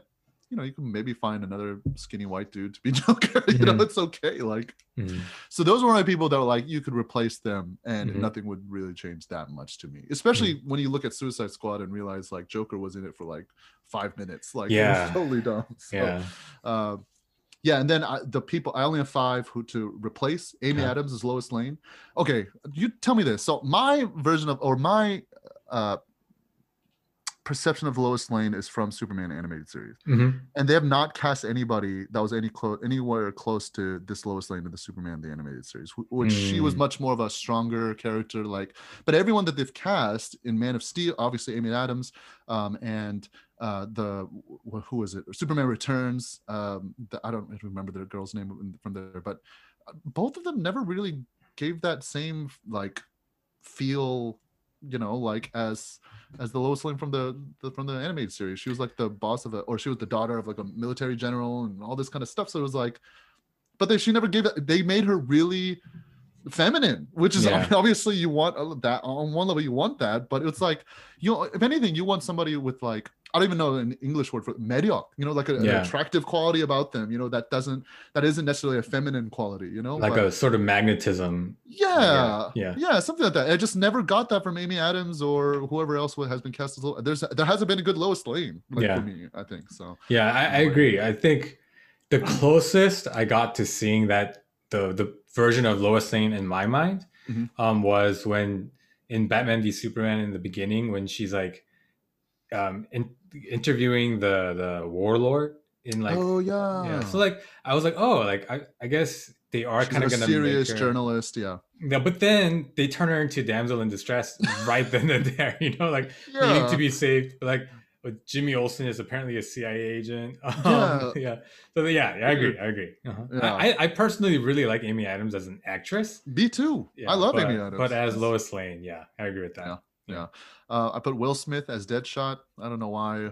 you know you can maybe find another skinny white dude to be joker you know
Mhm.
it's okay like
Mhm.
so those were my people that were like you could replace them and
Mhm.
nothing would really change that much to me. Especially
Mm-hmm.
when you look at Suicide Squad and realize like Joker was in it for like five minutes. Like
Yeah.
was totally dumb. So,
Yeah.
uh, yeah, and then I, the people I only have five who to replace Amy
Yeah.
Adams is Lois Lane. Okay, you tell me this. So my version of or my uh perception of Lois Lane is from Superman animated series
Mhm.
and they have not cast anybody that was any close anywhere close to this Lois Lane in the Superman the animated series, wh- which she was
Mm.
much more of a stronger character. Like, but everyone that they've cast in Man of Steel, obviously Amy Adams, um, and uh, the wh- who is it? Superman Returns. Um, the, I don't remember the girl's name from there, but uh, both of them never really gave that same like feel you know like as as the Lois Lane from the, the from the animated series. She was like the boss of a, or she was the daughter of like a military general and all this kind of stuff. So it was like, but they she never gave that. They made her really feminine, which is
Yeah.
obviously you want that on one level. You want that, but it's like you know, if anything, you want somebody with like I don't even know an English word for mediocre. You know, like a, an attractive quality about them. You know, that doesn't that isn't necessarily a feminine quality. You know,
Like
but-
a sort of magnetism.
yeah,
yeah.
yeah, something like that. I just never got that from Amy Adams or whoever else has been cast as. Lo- There's there hasn't been a good Lois Lane like,
Yeah.
for me. I think so.
Yeah, I, I agree. I think the closest I got to seeing that the the version of Lois Lane in my mind
Mhm.
um, was when in Batman v Superman in the beginning when she's like um, in, interviewing the the warlord in like
oh yeah,
yeah. So like I was like oh like I, I guess they are kind of gonna
serious
her,
journalist. Yeah,
Yeah, but then they turn her into damsel in distress right then and there. You know, like
yeah.
needing to be saved. Like but Jimmy Olsen is apparently a CIA agent. Um,
Yeah.
yeah. So yeah, yeah, I agree. I agree. Uh-huh.
Yeah.
I, I personally really like Amy Adams as an actress.
Me too.
Yeah,
I love
but,
Amy Adams.
But as Lois Lane, yeah, I agree with that.
Yeah. Uh, I put Will Smith as Deadshot. I don't know why.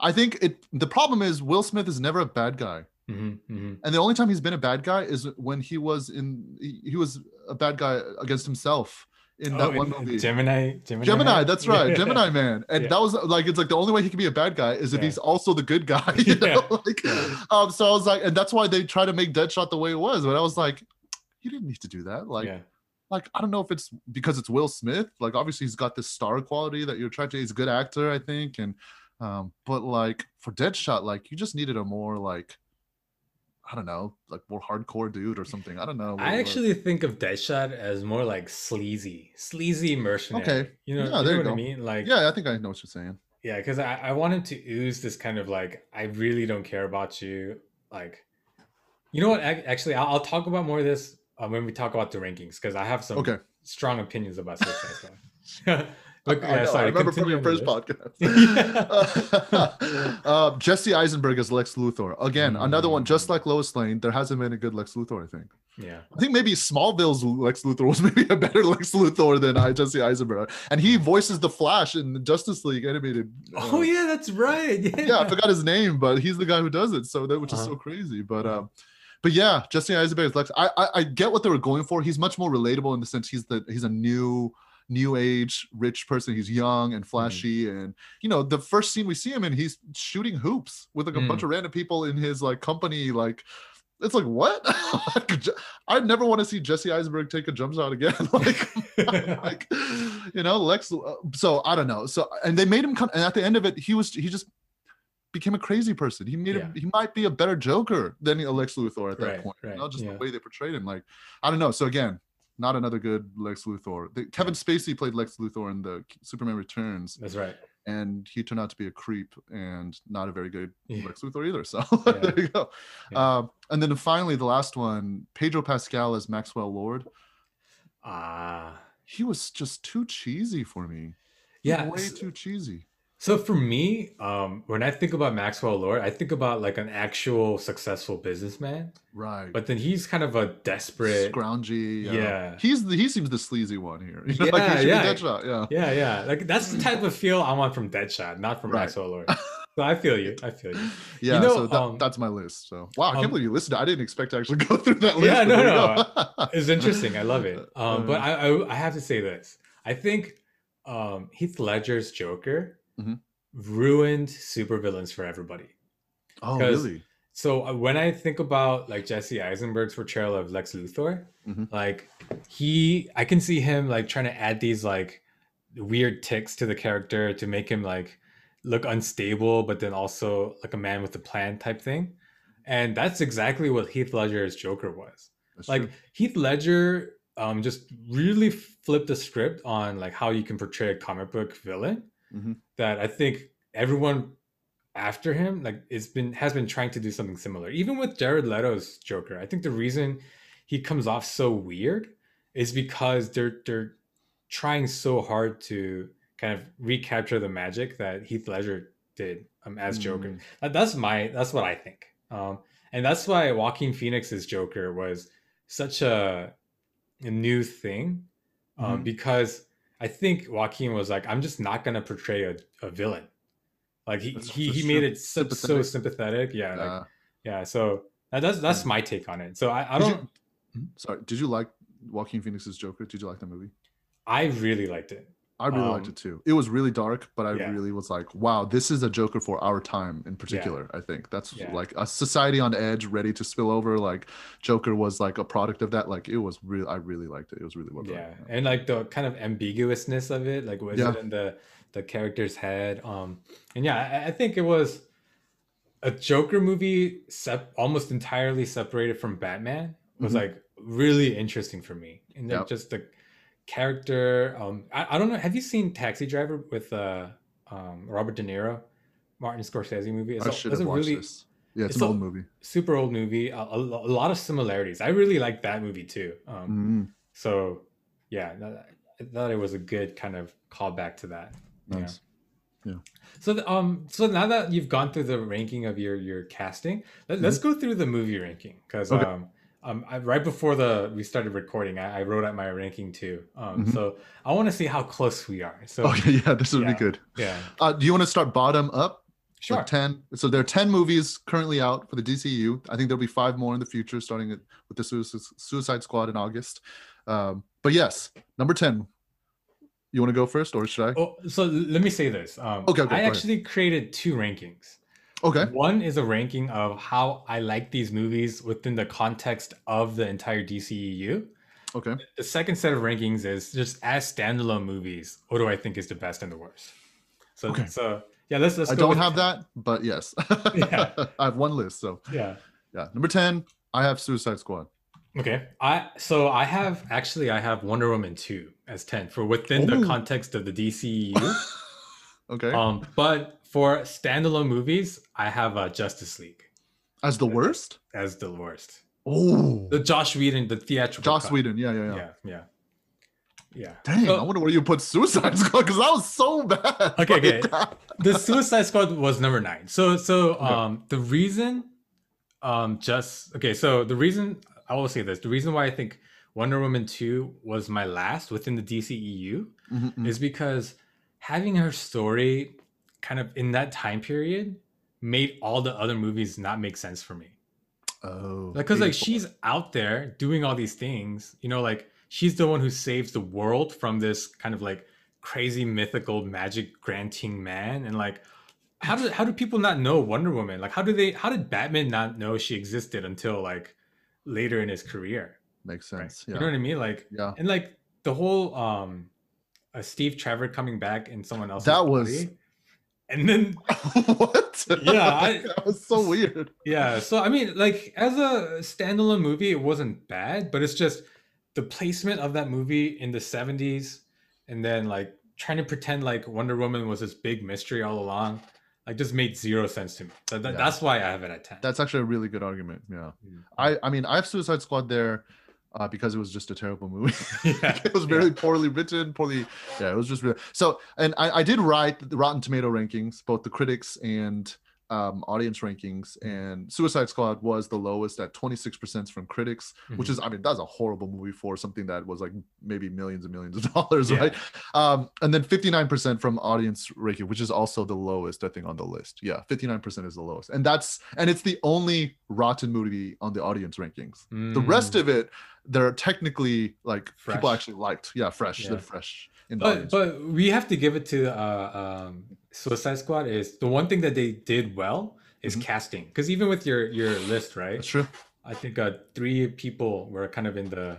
I think it. The problem is Will Smith is never a bad guy,
hmm hmm
and the only time he's been a bad guy is when he was in. He, was a bad guy against himself in that one movie.
Oh, Gemini, Gemini,
Gemini, that's right,
Yeah.
Gemini Man, and
Yeah.
that was like it's like the only way he can be a bad guy is if
Yeah.
he's also the good guy. You know?
Yeah.
like, um, so I was like, and that's why they try to make Deadshot the way it was. But I was like, you didn't need to do that. Like,
yeah.
Like I don't know if it's because it's Will Smith. Like obviously he's got this star quality that you're trying to. He's a good actor, I think, and um, but like for Deadshot, like you just needed a more like. I don't know, like more hardcore dude or something. I don't know.
I actually think of Deadshot as more like sleazy, sleazy mercenary.
Okay.
You know,
Yeah,
you
there
know
you
what I mean? Like,
yeah, I think I know what you're saying.
Yeah, because I, I wanted to ooze this kind of like, I really don't care about you. Like, you know what? Ac- Actually, I'll, I'll talk about more of this uh, when we talk about the rankings because I have some
Okay.
strong opinions about Suicide Squad. But,
I, know, I remember from your first podcast. uh, Jesse Eisenberg as Lex Luthor. Again, another one just like Lois Lane. There hasn't been a good Lex Luthor, I think.
yeah,
I think maybe Smallville's Lex Luthor was maybe a better Lex Luthor than I Jesse Eisenberg, and he voices the Flash in the Justice League animated. uh,
Oh yeah, that's right. Yeah,
yeah, I forgot his name, but he's the guy who does it. So that which is
Uh-huh.
so crazy. But um, but yeah, Jesse Eisenberg is Lex. I, I I get what they were going for. He's much more relatable in the sense he's the he's a new new age rich person. He's young and flashy, and you know the first scene we see him in, he's shooting hoops with like a
Mm.
bunch of random people in his like company. Like it's like what? I never want to see Jesse Eisenberg take a jump shot again. like like you know lex uh, so i don't know so and they made him come and at the end of it he was he just became a crazy person he made him he might be a better joker than a lex luthor at that
Right,
point
right,
you know just
yeah.
the way they portrayed him like i don't know so again not another good lex luthor the, kevin spacey played lex luthor in the superman returns
That's right.
and he turned out to be a creep and not a very good
Yeah.
lex luthor either so there you go
Yeah.
um, and then finally the last one pedro pascal as maxwell lord
Ah.
he was just too cheesy for me.
yeah.
way too cheesy.
So for me, um, when I think about Maxwell Lord, I think about like an actual successful businessman,
Right.
but then he's kind of a desperate.
scroungy.
Yeah.
He's the, he seems the sleazy one here. You know,
Yeah,
like he
yeah.
Deadshot. Yeah.
Yeah, yeah. Like that's the type of feel I want from Deadshot, not from
Right.
Maxwell Lord. So I feel you. I feel you.
Yeah.
know,
so that,
um,
that's my list. So wow, I can't
um,
believe you listened. I didn't expect to actually go through that list.
Yeah, no, no. It's interesting. I love it. Um, but I, I I have to say this. I think um, Heath Ledger's Joker
Mhm.
ruined supervillains for everybody.
oh really?
So uh, when I think about like Jesse Eisenberg's portrayal of Lex Luthor,
Mhm.
like he, I can see him like trying to add these like weird ticks to the character to make him like look unstable, but then also like a man with a plan type thing. And that's exactly what Heath Ledger's Joker was.
That's
Like
true.
Heath Ledger um just really flipped the script on like how you can portray a comic book villain
Mhm.
that I think everyone after him like it's been has been trying to do something similar. Even with Jared Leto's Joker, I think the reason he comes off so weird is because they're they're trying so hard to kind of recapture the magic that Heath Ledger did um, as Joker.
Mm.
That- That's my that's what I think. Um, and that's why Joaquin Phoenix's Joker was such a, a new thing, um,
Mhm.
because I think Joaquin was like, I'm just not gonna portray a, a villain. Like he
That's-
he,
that's
he made it so, so
Sympathetic.
sympathetic. Yeah, like,
Uh,
yeah. So that, that's that's
Yeah.
my take on it. So I, I don't.
sorry. Did you like Joaquin Phoenix's Joker? Did you like the movie?
I really liked it.
I really liked
Um,
it too. It was really dark, but I
yeah.
really was like, wow, this is a Joker for our time in particular. I think that's
Yeah.
like a society on edge, ready to spill over. Like Joker was like a product of that. Like it was real. I really liked it. It was really well done.
yeah and like the kind of ambiguousness of it like was
Yeah.
it in the the character's head um and yeah i, I think it was a joker movie sep- almost entirely separated from batman was
Mhm.
like really interesting for me and then
Yep.
just the character um I, I don't know have you seen taxi driver with uh um robert de niro martin scorsese movie it's
I
a,
should
it's
have
a
watched
really
this. Yeah, it's,
it's
an old movie.
super old movie a, a, a lot of similarities i really like that movie too um
Mhm.
so yeah, I thought it was a good kind of callback to that. Nice. Yeah.
Nice.
So the, um, so now that you've gone through the ranking of your your casting, let, us go through the movie ranking because
Okay.
um, um, I, right before the we started recording, I, I wrote out my ranking too. Um,
Mhm.
so I want to see how close we are. So
Oh yeah, this would
yeah.
be good.
yeah,
Uh, do you want to start bottom up?
sure.
Like 10 so there are 10 movies currently out for the dcu i think there'll be five more in the future starting with the Suicide, squad in august um, but yes number 10 you want to go first or should i
Oh, so let me say this. Um,
Okay, okay,
I
go ahead.
actually created two rankings.
Okay
One is a ranking of how I like these movies within the context of the entire DCEU.
okay
The second set of rankings is just as standalone movies. What do I think is the best and the worst? So,
Okay.
so yeah, let's let's.
i don't have
10.
that but yes
Yeah.
i have one list so
Yeah.
yeah number 10 i have suicide squad
Okay. I so I have actually I have Wonder Woman two as ten for within
Ooh.
the context of the DCEU.
okay
um, but for standalone movies, I have uh, Justice League
as the worst
as the worst.
oh
The Joss Whedon, the theatrical.
Joss
cut.
whedon yeah yeah yeah,
Yeah, yeah, yeah.
dang
So-
i wonder where you put suicide squad because that was so bad
Okay, okay. The Suicide Squad was number nine. So so
Okay.
um the reason um just okay, so the reason I will say this, the reason why I think Wonder Woman 2 was my last within the DCEU
Mhm, mhm.
is because having her story kind of in that time period made all the other movies not make sense for me.
oh
Because like
84.
she's out there doing all these things, you know, like she's the one who saves the world from this kind of like crazy mythical magic granting man and like how do how do people not know Wonder Woman? Like how do they how did Batman not know she existed until like later in his career?
Makes
Right?
sense.
You know what I mean? Like
yeah.
and like the whole um uh, Steve Trevor coming back in someone else's
That was-
body. And then
what?
Yeah, I-
that was so weird.
yeah so i mean like as a standalone movie it wasn't bad but it's just the placement of that movie in the 70s and then like trying to pretend like wonder woman was this big mystery all along like just made zero sense to me so that,
Yeah.
that's why i have it at 10
That's actually a really good argument. Yeah.
Mm.
I I mean I have Suicide Squad there uh, because it was just a terrible movie.
Yeah,
it was very poorly written, poorly. Yeah, it was just really so. And I, I did write the Rotten Tomato rankings, both the critics and um, audience rankings. And Suicide Squad was the lowest at 26% from critics, which
Mhm.
is I mean that's a horrible movie for something that was like maybe millions and millions of dollars,
Yeah.
right? Um, and then 59% from audience ranking, which is also the lowest I think on the list. Yeah, 59% is the lowest, and that's and it's the only rotten movie on the audience rankings. The rest
Mm.
of it, they're technically like people actually liked. Yeah, fresh.
Yeah.
They're fresh in
but but we have to give it to uh um suicide squad is the one thing that they did well is
Mhm.
casting because even with your your list right
That's true.
i think uh three people were kind of in the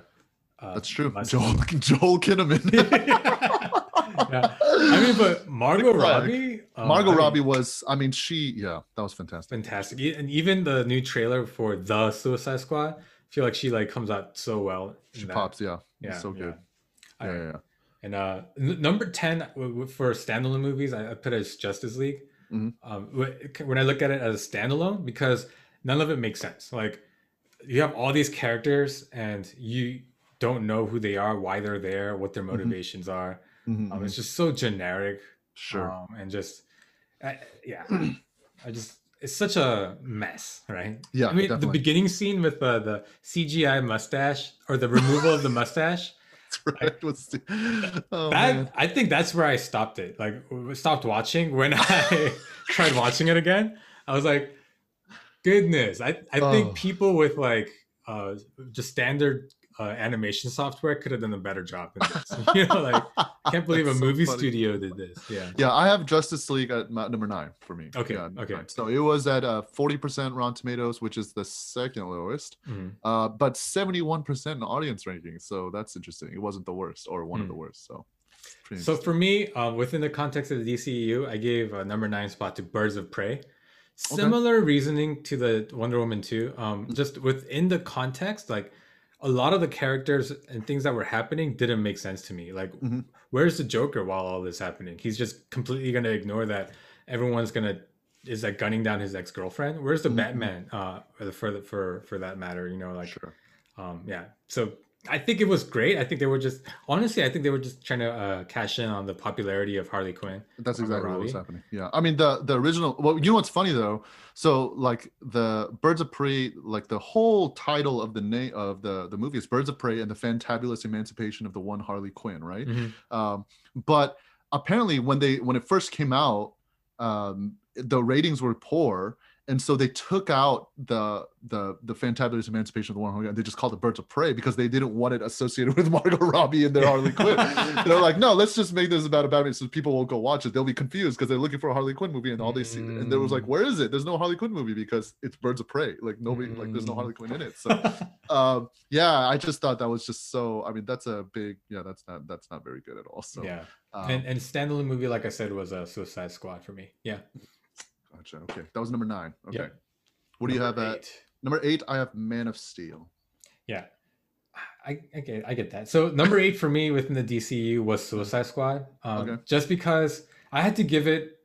uh,
That's true. Joel Joel Kinnaman.
Yeah. I mean, but Margot Robbie, um,
Margot
I mean,
Robbie was. I mean, she. Yeah, that was fantastic.
fantastic, and even the new trailer for the Suicide Squad, I feel like she like comes out so well.
She
that.
pops. Yeah.
Yeah,
so
yeah.
good.
I-
Yeah, yeah, yeah.
And uh, n- number ten w- w- for standalone movies, I, I put as Justice League.
Mhm.
Um, when I look at it as a standalone, because none of it makes sense. Like you have all these characters, and you don't know who they are, why they're there, what their
Mhm.
motivations are.
Mhm,
Um,
mhm.
it's just so generic.
Sure.
um, and just I, yeah i just it's such a mess right
Yeah,
i mean
definitely.
the beginning scene with uh, the cgi mustache or the removal of the mustache
Right. What's oh,
that
man.
i think that's where i stopped it like stopped watching when i tried watching it again i was like goodness i, I
Oh.
think people with like uh just standard uh, animation software could have done a better job than this you know like i can't believe a
That's
movie studio did this yeah
Yeah, I have Justice League at my, number nine for me.
Okay,
Yeah,
okay.
nine. So it was at uh, 40% Rotten Tomatoes, which is the second lowest,
Mhm.
uh, but 71% in audience ranking. So that's interesting. It wasn't the worst or one of
Hmm.
the worst. So,
So for me, um, within the context of the DCEU, I gave a number nine spot to Birds of Prey. Similar reasoning to the Wonder Woman 2. Um, just within the context, like a lot of the characters and things that were happening didn't make sense to me. Like,
Mhm.
where's the Joker while all this happening? He's just completely gonna ignore that everyone's gonna is like gunning down his ex girlfriend. Where's the
Mhm.
Batman? Uh, for the, for for for that matter, you know, like
sure.
um yeah so i think it was great i think they were just honestly i think they were just trying to uh cash in on the popularity of harley quinn
That's exactly what was happening. Yeah, I mean the the original. Well, you know what's funny though? So like the Birds of Prey, like the whole title of the name of the the movie is Birds of Prey and the Fantabulous Emancipation of the One Harley Quinn, right?
Mhm.
Um, but apparently, when they when it first came out, um, the ratings were poor, and so they took out the the the Fantabulous Emancipation of the. Quinn. They just called it Birds of Prey because they didn't want it associated with Margot Robbie and their Harley Quinn. they're like, no, let's just make this about a Batman so people won't go watch it. They'll be confused because they're looking for a Harley Quinn movie and all they see and there was like,
Mm.
where is it? There's no Harley Quinn movie because it's Birds of Prey. Like nobody like there's no
Mm.
Harley Quinn in it. So um yeah, I just thought that was just so I mean that's a big yeah, that's not that's not very good at all. So
yeah
um,
and and standalone movie like i said was a suicide squad for me yeah
gotcha. Okay. That was number nine. Okay.
Yep.
What do you have
Number
at number eight? I have Man of Steel.
yeah I, I get I get that. So number eight for me within the DCU was Suicide Squad. Um,
Okay.
Just because I had to give it,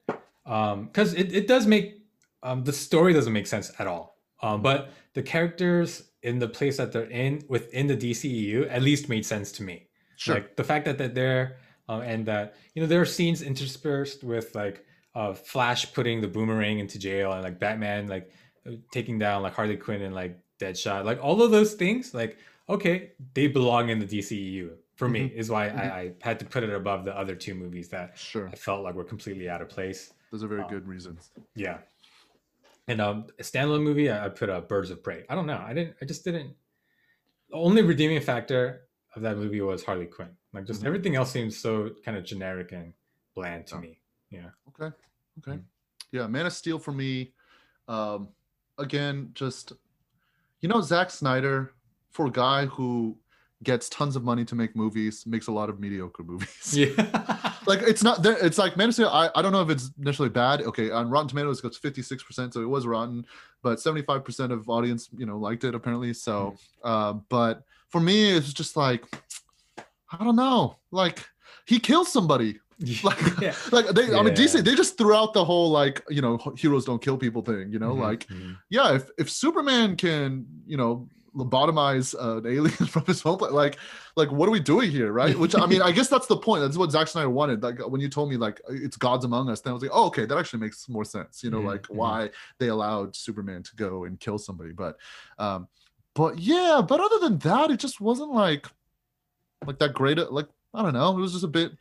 because it, it does make um, the story doesn't make sense at all. Um, but the characters in the place that they're in within the DCEU at least made sense to me.
Sure.
Like the fact that they're there, um, and that you know there are scenes interspersed with like uh, Flash putting the boomerang into jail, and like Batman like taking down like Harley Quinn and like Deadshot, like all of those things. Like okay, they belong in the DCEU for me. Is why I, I had to put it above the other two movies that
sure.
I felt like were completely out of place.
Those are very
um,
good reasons.
Yeah. And um, a standalone movie, I, I put uh, Birds of Prey. I don't know. I didn't. I just didn't. The only redeeming factor of that movie was Harley Quinn. Like just
Mhm.
everything else seems so kind of generic and bland to
Yeah.
me. Yeah.
Okay. Okay.
Mm.
Yeah, Man of Steel for me. Um, again, just you know, Zack Snyder, for a guy who gets tons of money to make movies, makes a lot of mediocre movies.
Yeah.
like it's not. It's like Man of Steel. I, I don't know if it's necessarily bad. Okay, on Rotten Tomatoes, it goes fifty six percent, so it was rotten, but seventy five percent of audience, you know, liked it apparently. So, uh, but for me, it's just like I don't know. Like he kills somebody. Like,
yeah.
like they, I mean, DC, they just threw out the whole like, you know, heroes don't kill people thing. You know,
Mhm,
like,
mhm.
yeah, if if Superman can, you know, lobotomize uh, an alien from his home, pla- like, like what are we doing here, right? Which I mean, I guess that's the point. That's what Zack Snyder wanted. Like when you told me like it's gods among us, then I was like, oh, okay, that actually makes more sense. You know,
Mhm,
like
mhm.
why they allowed Superman to go and kill somebody. But, um, but yeah, but other than that, it just wasn't like, like that great. Like I don't know, it was just a bit.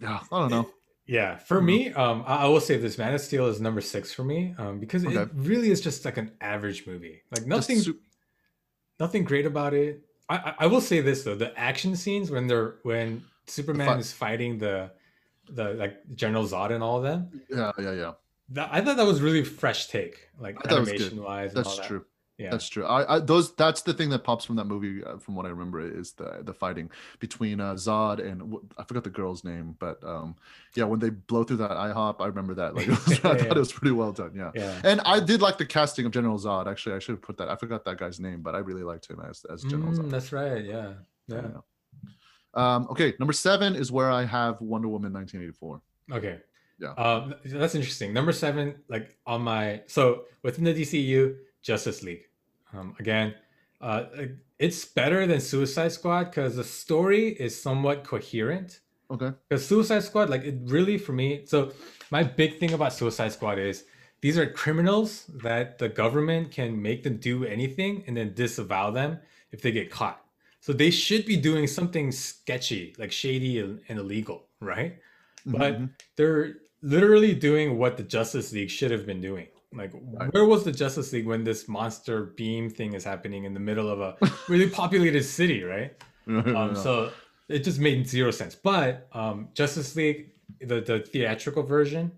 Yeah, I don't know.
Yeah, for
Mhm.
me, um, I, I will say this: Man of Steel is number six for me, um, because it really is just like an average movie. Like nothing, nothing great about it. I, I, I will say this though: the action scenes when they're when Superman
fight-
is fighting the, the like General Zod and all of them,
yeah, yeah, yeah.
that, I thought that was really fresh take, like
I thought it was good.
animation wise. And all
That's
that.
true.
Yeah,
That's true. I, I those that's the thing that pops from that movie, uh, from what I remember, is the the fighting between uh, Zod and I forgot the girl's name, but um, yeah, when they blow through that IHOP, I remember that. Like, was, I
Yeah.
thought it was pretty well done. Yeah,
yeah.
and I did like the casting of General Zod. Actually, I should have put that. I forgot that guy's name, but I really liked him as as General
Mm,
Zod.
that's right. Yeah, yeah.
Yeah. Um, okay, number seven is where I have Wonder Woman 1984.
Okay.
Yeah.
Um, that's interesting. Number seven, like on my so within the DCU, Justice League. Um, again, uh, it's better than Suicide Squad because the story is somewhat coherent.
Okay.
Because Suicide Squad, like it really for me. So my big thing about Suicide Squad is these are criminals that the government can make them do anything and then disavow them if they get caught. So they should be doing something sketchy, like shady and and illegal, right? But
Mhm.
they're literally doing what the Justice League should have been doing. Like,
Right.
where was the Justice League when this monster beam thing is happening in the middle of a really populated city, right? Um, so it just made zero sense. But um, Justice League, the the theatrical version,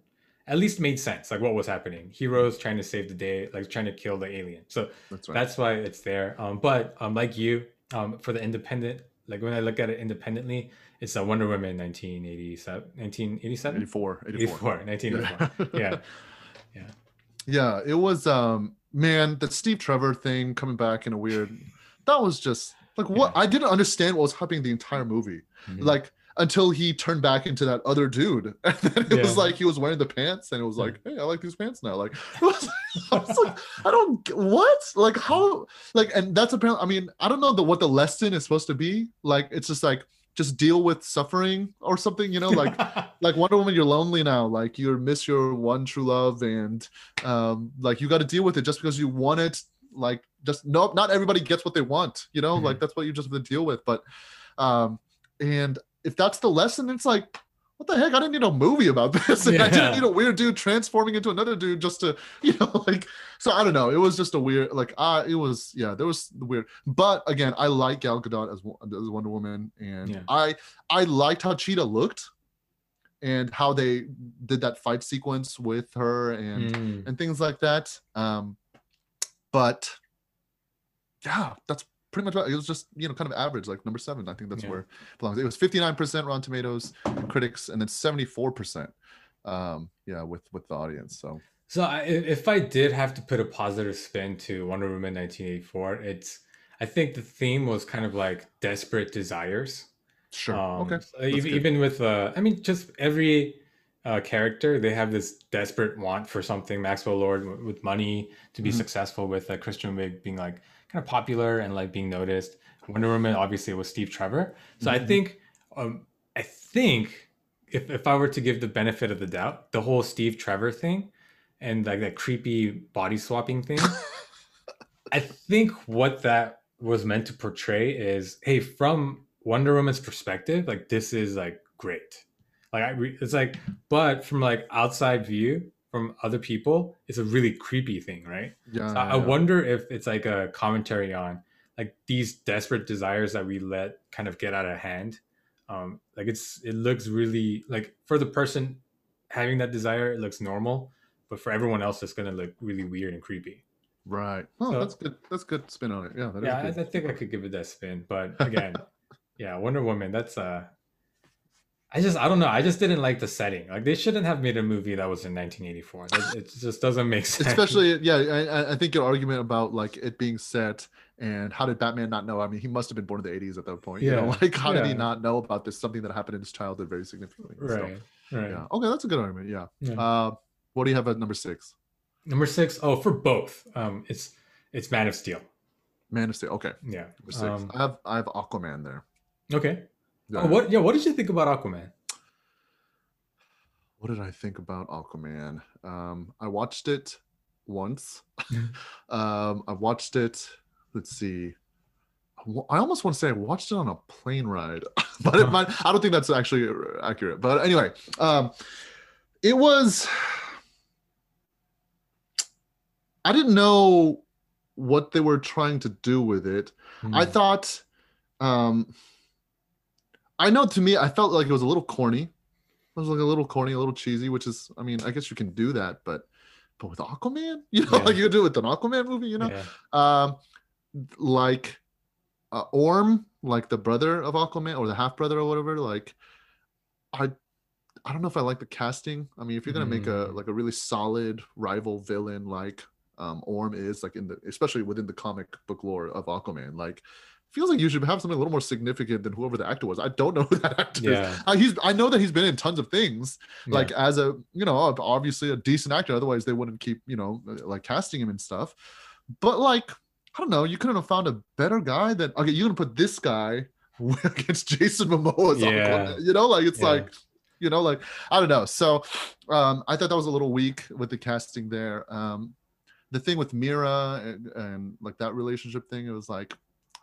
at least made sense. Like what was happening, heroes trying to save the day, like trying to kill the alien. So
that's right.
that's why it's there. Um, but um, like you, um, for the independent, like when I look at it independently, it's a Wonder Woman 1987, 1987,
84, 84.
84, 1984. Yeah. Yeah.
Yeah, it was um man, the Steve Trevor thing coming back in a weird that was just like what I didn't understand what was happening the entire movie.
Mhm.
Like until he turned back into that other dude. And then it was like he was wearing the pants and it was like, hey, I like these pants now. Like was, I was like, I don't what? Like how like and that's apparently I mean, I don't know the what the lesson is supposed to be. Like it's just like just deal with suffering or something, you know, like like Wonder Woman, you're lonely now. Like you miss your one true love, and um, like you got to deal with it just because you want it. Like just no, not everybody gets what they want. You know,
Mhm.
like that's what you just have to deal with. But um, and if that's the lesson, it's like. What the heck? I didn't need a movie about this. And I didn't need a weird dude transforming into another dude just to, you know, like. So I don't know. It was just a weird, like, uh, it was, yeah, there was weird. But again, I like Gal Gadot as, as Wonder Woman, and
Yeah.
I I liked how Cheetah looked and how they did that fight sequence with her and
Mm.
and things like that um but yeah that's pretty much it was just you know kind of average like number seven i think that's
Yeah.
where it belongs it was 59% rotten tomatoes critics and then 74% um yeah with with the audience so
So I, if I did have to put a positive spin to Wonder Woman 1984, it's I think the theme was kind of like desperate desires.
sure
Um,
okay
so even, even with uh, I mean, just every uh, character, they have this desperate want for something. Maxwell Lord w- with money to be
Mhm.
successful, with uh, Kristen Wiig being like kind of popular and like being noticed. Wonder Woman obviously was Steve Trevor. So I
Mhm.
think, um, I think if if I were to give the benefit of the doubt, the whole Steve Trevor thing and like that creepy body swapping thing. I think what that was meant to portray is, hey, from Wonder Woman's perspective, like this is like great. Like I, re- it's like, but from like outside view, from other people, it's a really creepy thing, right?
yeah,
So I, I wonder if it's like a commentary on like these desperate desires that we let kind of get out of hand. Um, like it's it looks really like for the person having that desire, it looks normal, but for everyone else, it's gonna look really weird and creepy.
Right. Oh,
So-
that's good. That's good spin on it. Yeah. That is
yeah, I, I think I could give it that spin, but again, yeah, Wonder Woman. That's uh, I just I don't know. I just didn't like the setting. Like they shouldn't have made a movie that was in 1984. That, it just doesn't make sense.
Especially, yeah, I, I- think your argument about like it being set and how did Batman not know? I mean, he must have been born in the 80s at that point. You know,
Yeah,
like how did he not know about this? Something that happened in his childhood very significantly. So,
right, right.
yeah. Okay, that's a good argument. Yeah.
Yeah.
Uh, what do you have at number six?
Number six, oh, for both, um, it's it's Man of Steel.
Man of Steel. Okay,
Yeah.
number six.
Um,
I have I have Aquaman there.
okay.
Yeah.
Oh, what? Yeah. What did you think about Aquaman?
what did I think about Aquaman? Um, I watched it once. um, I watched it. Let's see. I almost want to say I watched it on a plane ride, but it might, I don't think that's actually accurate. But anyway, um, it was. I didn't know what they were trying to do with it. I
Hmm.
thought, um, I know to me, I felt like it was a little corny. It was like a little corny, a little cheesy, which is, I mean, I guess you can do that, but but with Aquaman, you know,
Yeah.
like you could do it with an Aquaman movie, you know,
Yeah.
um, like uh, Orm, like the brother of Aquaman or the half brother or whatever. Like, I, I don't know if I like the casting. I mean, if you're gonna make a
Mm.
like a really solid rival villain like um, Orm is, like in the especially within the comic book lore of Aquaman, like feels like you should have something a little more significant than whoever the actor was. I don't know who that actor is.
Yeah.
Uh, he's I know that he's been in tons of things, like
yeah.
as a you know obviously a decent actor otherwise they wouldn't keep you know like casting him and stuff but like i don't know you couldn't have found a better guy than okay you're gonna put this guy against jason momoa
Yeah.
You know like it's
Yeah.
like you know like i don't know so um i thought that was a little weak with the casting there um the thing with mera and, and like that relationship thing it was like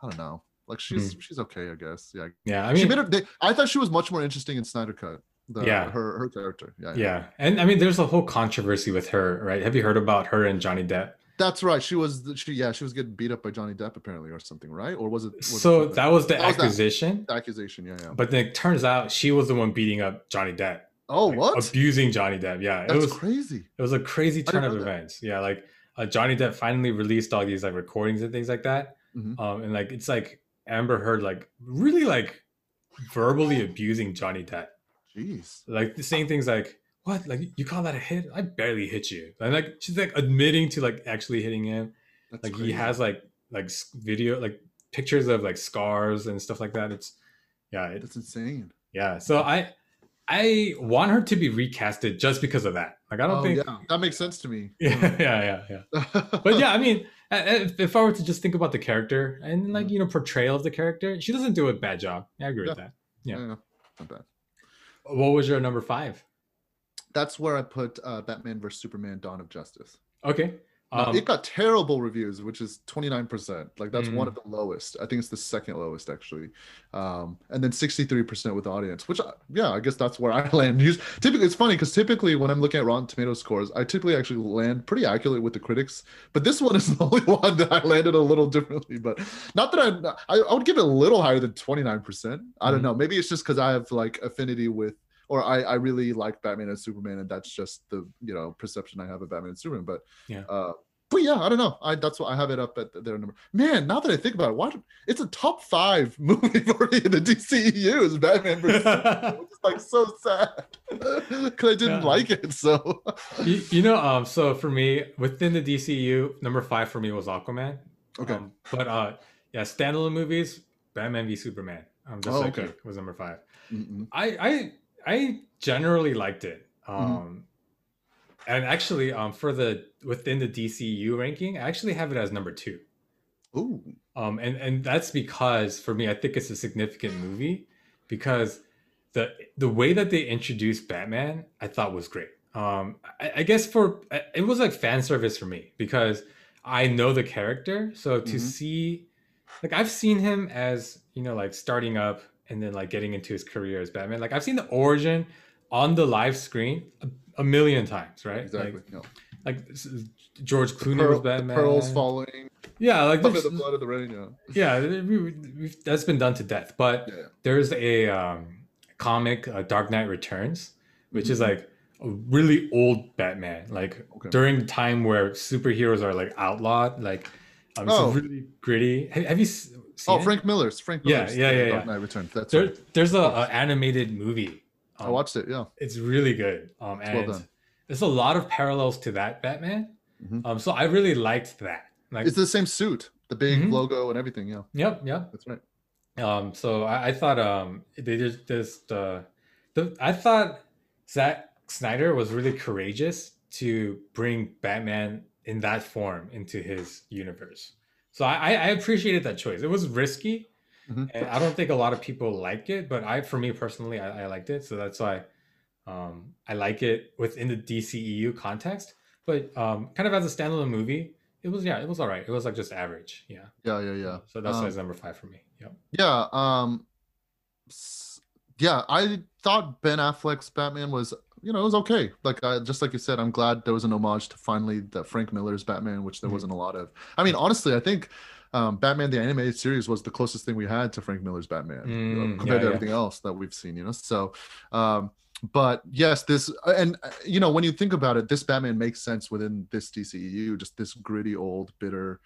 i don't know like she's she's okay i guess yeah
yeah. I
she
mean,
made her they, i thought she was much more interesting in snyder cut the,
Yeah.
her her character yeah
yeah, and I mean, there's a whole controversy with her, right? Have you heard about her and Johnny Depp?
That's right. She was she yeah, she was getting beat up by Johnny Depp apparently or something, right? Or was it was
So
something-
that was the
That was that.
accusation,
the accusation? Yeah, yeah.
but then it turns out she was the one beating up Johnny Depp.
Oh,
like,
what?
Abusing Johnny Depp. Yeah, it was
crazy.
it was a crazy turn of events. Yeah, like uh, Johnny Depp finally released all these like recordings and things like that.
Mhm.
Um, and like it's like Amber Heard like really like verbally abusing Johnny Depp.
Jeez.
Like the same things like what like you call that a hit? I barely hit you. And like she's like admitting to like actually hitting him.
That's
Like he has like like video like pictures of like scars and stuff like that. It's yeah, it,
That's insane.
yeah. So I I want her to be recasted just because of that. Like I don't
oh,
think
yeah. that makes sense to me.
yeah, yeah, yeah, yeah. But yeah, I mean, if, if I were to just think about the character and like
Mhm.
you know portrayal of the character, she doesn't do a bad job. I agree with that. yeah.
yeah, not bad.
What was your number five?
That's where I put uh, Batman vs Superman: Dawn of Justice.
Okay. Um,
it got terrible reviews, which is 29%. Like that's one
Mm.
of the lowest. I think it's the second lowest actually. Um, and then 63% with audience, which I- yeah, I guess that's where I land. Us- Typically, it's funny because typically when I'm looking at Rotten Tomato scores, I typically actually land pretty accurate with the critics. But this one is the only one that I landed a little differently. But not that I, I, I would give it a little higher than 29%. I don't
Mhm.
know. Maybe it's just because I have like affinity with or I, I really like Batman and Superman, and that's just the you know perception I have of Batman and Superman. But
Yeah.
uh, but yeah, I don't know. I that's why I have it up at their number. Man, now that I think about it, why it's a top five movie for me in the DCEU is Batman versus is like so sad because I didn't
Yeah.
like it. So
you, you know, um, so for me, within the DCU, number five for me was Aquaman.
okay,
Um, but uh, yeah, standalone movies, Batman v Superman. Um, just
Oh,
like
okay.
was number five.
Mm-mm.
I I I generally liked it. Um,
Mm-hmm.
and actually, um, for the within the DCU ranking, I actually have it as number two.
ooh,
Um, and and that's because for me, I think it's a significant movie because the the way that they introduced Batman, I thought was great. Um, I, I guess for it was like fan service for me because I know the character, so to
Mhm.
see, like I've seen him as you know like starting up and then like getting into his career as Batman. Like I've seen the origin on the live screen a, a million times, right?
exactly.
Like,
no.
like George Clooney
pearl-
was Batman.
pearls falling
Yeah, like
under the blood of the rain. Yeah.
yeah, we, we, that's been done to death. But
Yeah.
there's a um, comic, uh, Dark Knight Returns, which is
Mhm.
like a really old Batman, like
Okay.
during the time where superheroes are like outlawed, like um,
Oh.
it's really gritty. Have, have you seen
Oh,
it?
Frank Miller's. Frank
Yeah,
Miller's.
yeah,
uh,
yeah,
Dark
yeah.
Knight Returns. That's
There,
right.
there's a, animated movie.
I
Um,
watched it. Yeah.
It's really good. Um,
well
and
done.
there's a lot of parallels to that Batman.
Mhm.
Um, so I really liked that. Like,
It's the same suit, the big
Mhm.
logo and everything. Yeah,
yep, yep.
that's right.
Um, so I, I thought um they just just uh, the I thought Zack Snyder was really courageous to bring Batman in that form into his universe. So I, I appreciated that choice. It was risky,
Mhm.
and I don't think a lot of people like it, but I, for me personally, I, I liked it. So that's why um, I like it within the DCEU context. But um, kind of as a standalone movie, it was yeah, it was all right. It was like just average. Yeah.
Yeah, yeah, yeah.
So that's why
Um,
it's number five for me. Yeah.
Yeah, um yeah, I thought Ben Affleck's Batman was, you know, it was okay. Like uh, just like you said, I'm glad there was an homage to finally the Frank Miller's Batman, which there
Mhm.
wasn't a lot of. I mean, honestly, I think um, Batman the animated series was the closest thing we had to Frank Miller's Batman you know,
Mm,
compared
yeah,
to
yeah.
everything else that we've seen, you know. So, um but yes, this and you know when you think about it, this Batman makes sense within this DCEU, just this gritty, old, bitter,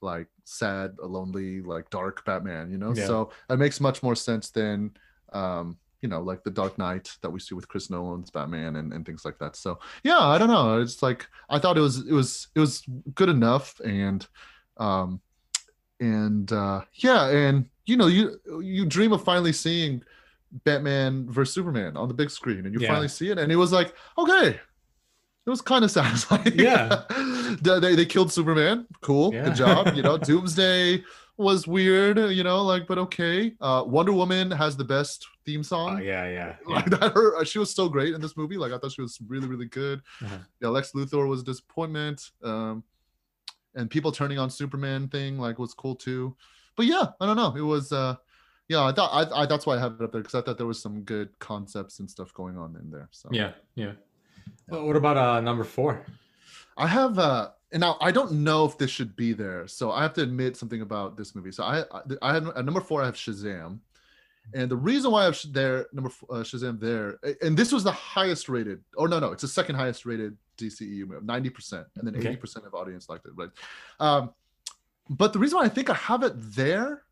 like sad, lonely, like dark Batman, you know.
Yeah.
So it makes much more sense than, um, you know, like the Dark Knight that we see with Chris Nolan's Batman and, and things like that. So yeah, I don't know. It's like I thought it was it was it was good enough, and um, and uh, yeah, and you know, you you dream of finally seeing Batman versus Superman on the big screen, and you
Yeah.
finally see it, and it was like okay. It was kind of satisfying.
Yeah.
they, they killed Superman. Cool.
Yeah.
Good job. You know, Doomsday was weird, you know, like, but okay. Uh, Wonder Woman has the best theme song.
Oh, yeah, yeah. yeah.
Like that, her she was so great in this movie. Like I thought she was really, really good.
Uh-huh.
Yeah, Lex Luthor was a disappointment. Um, and people turning on Superman thing like was cool too. But yeah, I don't know. It was uh, yeah. I thought I, I that's why I have it up there because I thought there was some good concepts and stuff going on in there. So
Yeah, yeah. Well, what about uh number four?
I have uh and now I don't know if this should be there, so I have to admit something about this movie. So I I, I have at number four I have Shazam, and the reason why I have there number f- uh, Shazam there, and this was the highest rated, or no no, it's the second highest rated DCEU movie, ninety percent, and then
Okay.
eighty percent of audience liked it, right? Um, but the reason why I think I have it there,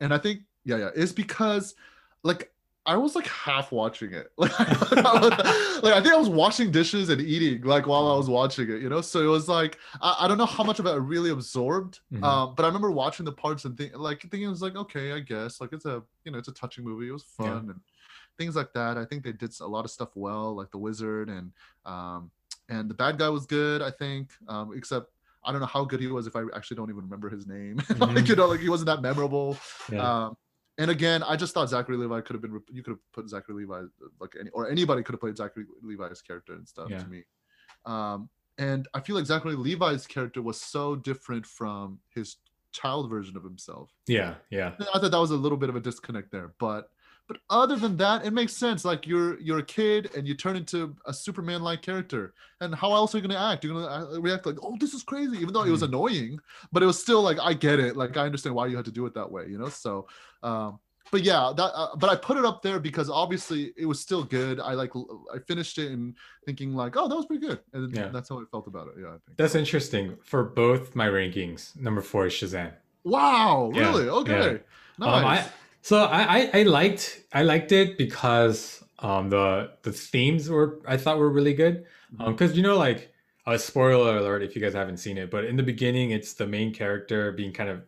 and I think yeah yeah, is because like I was like half watching it. Like, I was- like I think I was washing dishes and eating like while I was watching it, you know. So it was like I, I don't know how much of it I really absorbed,
Mhm.
um, but I remember watching the parts and think like thinking it was like okay, I guess like it's a you know it's a touching movie. It was fun
Yeah.
and things like that. I think they did a lot of stuff well, like the wizard and um, and the bad guy was good. I think um, except. I don't know how good he was if I actually don't even remember his name. like
Mhm.
you know, like he wasn't that memorable.
Yeah.
Um, and again, I just thought Zachary Levi could have been. You could have put Zachary Levi like any, or anybody could have played Zachary Levi's character and stuff
Yeah.
to me. Um, and I feel like Zachary Levi's character was so different from his child version of himself.
yeah, yeah.
I thought that was a little bit of a disconnect there, but but other than that, it makes sense. Like you're you're a kid and you turn into a Superman-like character, and how else are you gonna act? You're gonna uh, react like, "Oh, this is crazy," even though it was
Mhm.
annoying, but it was still like, I get it. Like I understand why you had to do it that way, you know. So, um, but yeah, that. Uh, but I put it up there because obviously it was still good. I like I finished it and thinking like, oh, that was pretty good, and
Yeah.
that's how I felt about it. Yeah, I think.
That's interesting. For both my rankings, number four is Shazam.
wow,
Yeah,
really? Okay,
Um,
nice.
I, so I, I I liked I liked it because um the the themes were I thought were really good. Um, because you know like a spoiler alert if you guys haven't seen it, but in the beginning it's the main character being kind of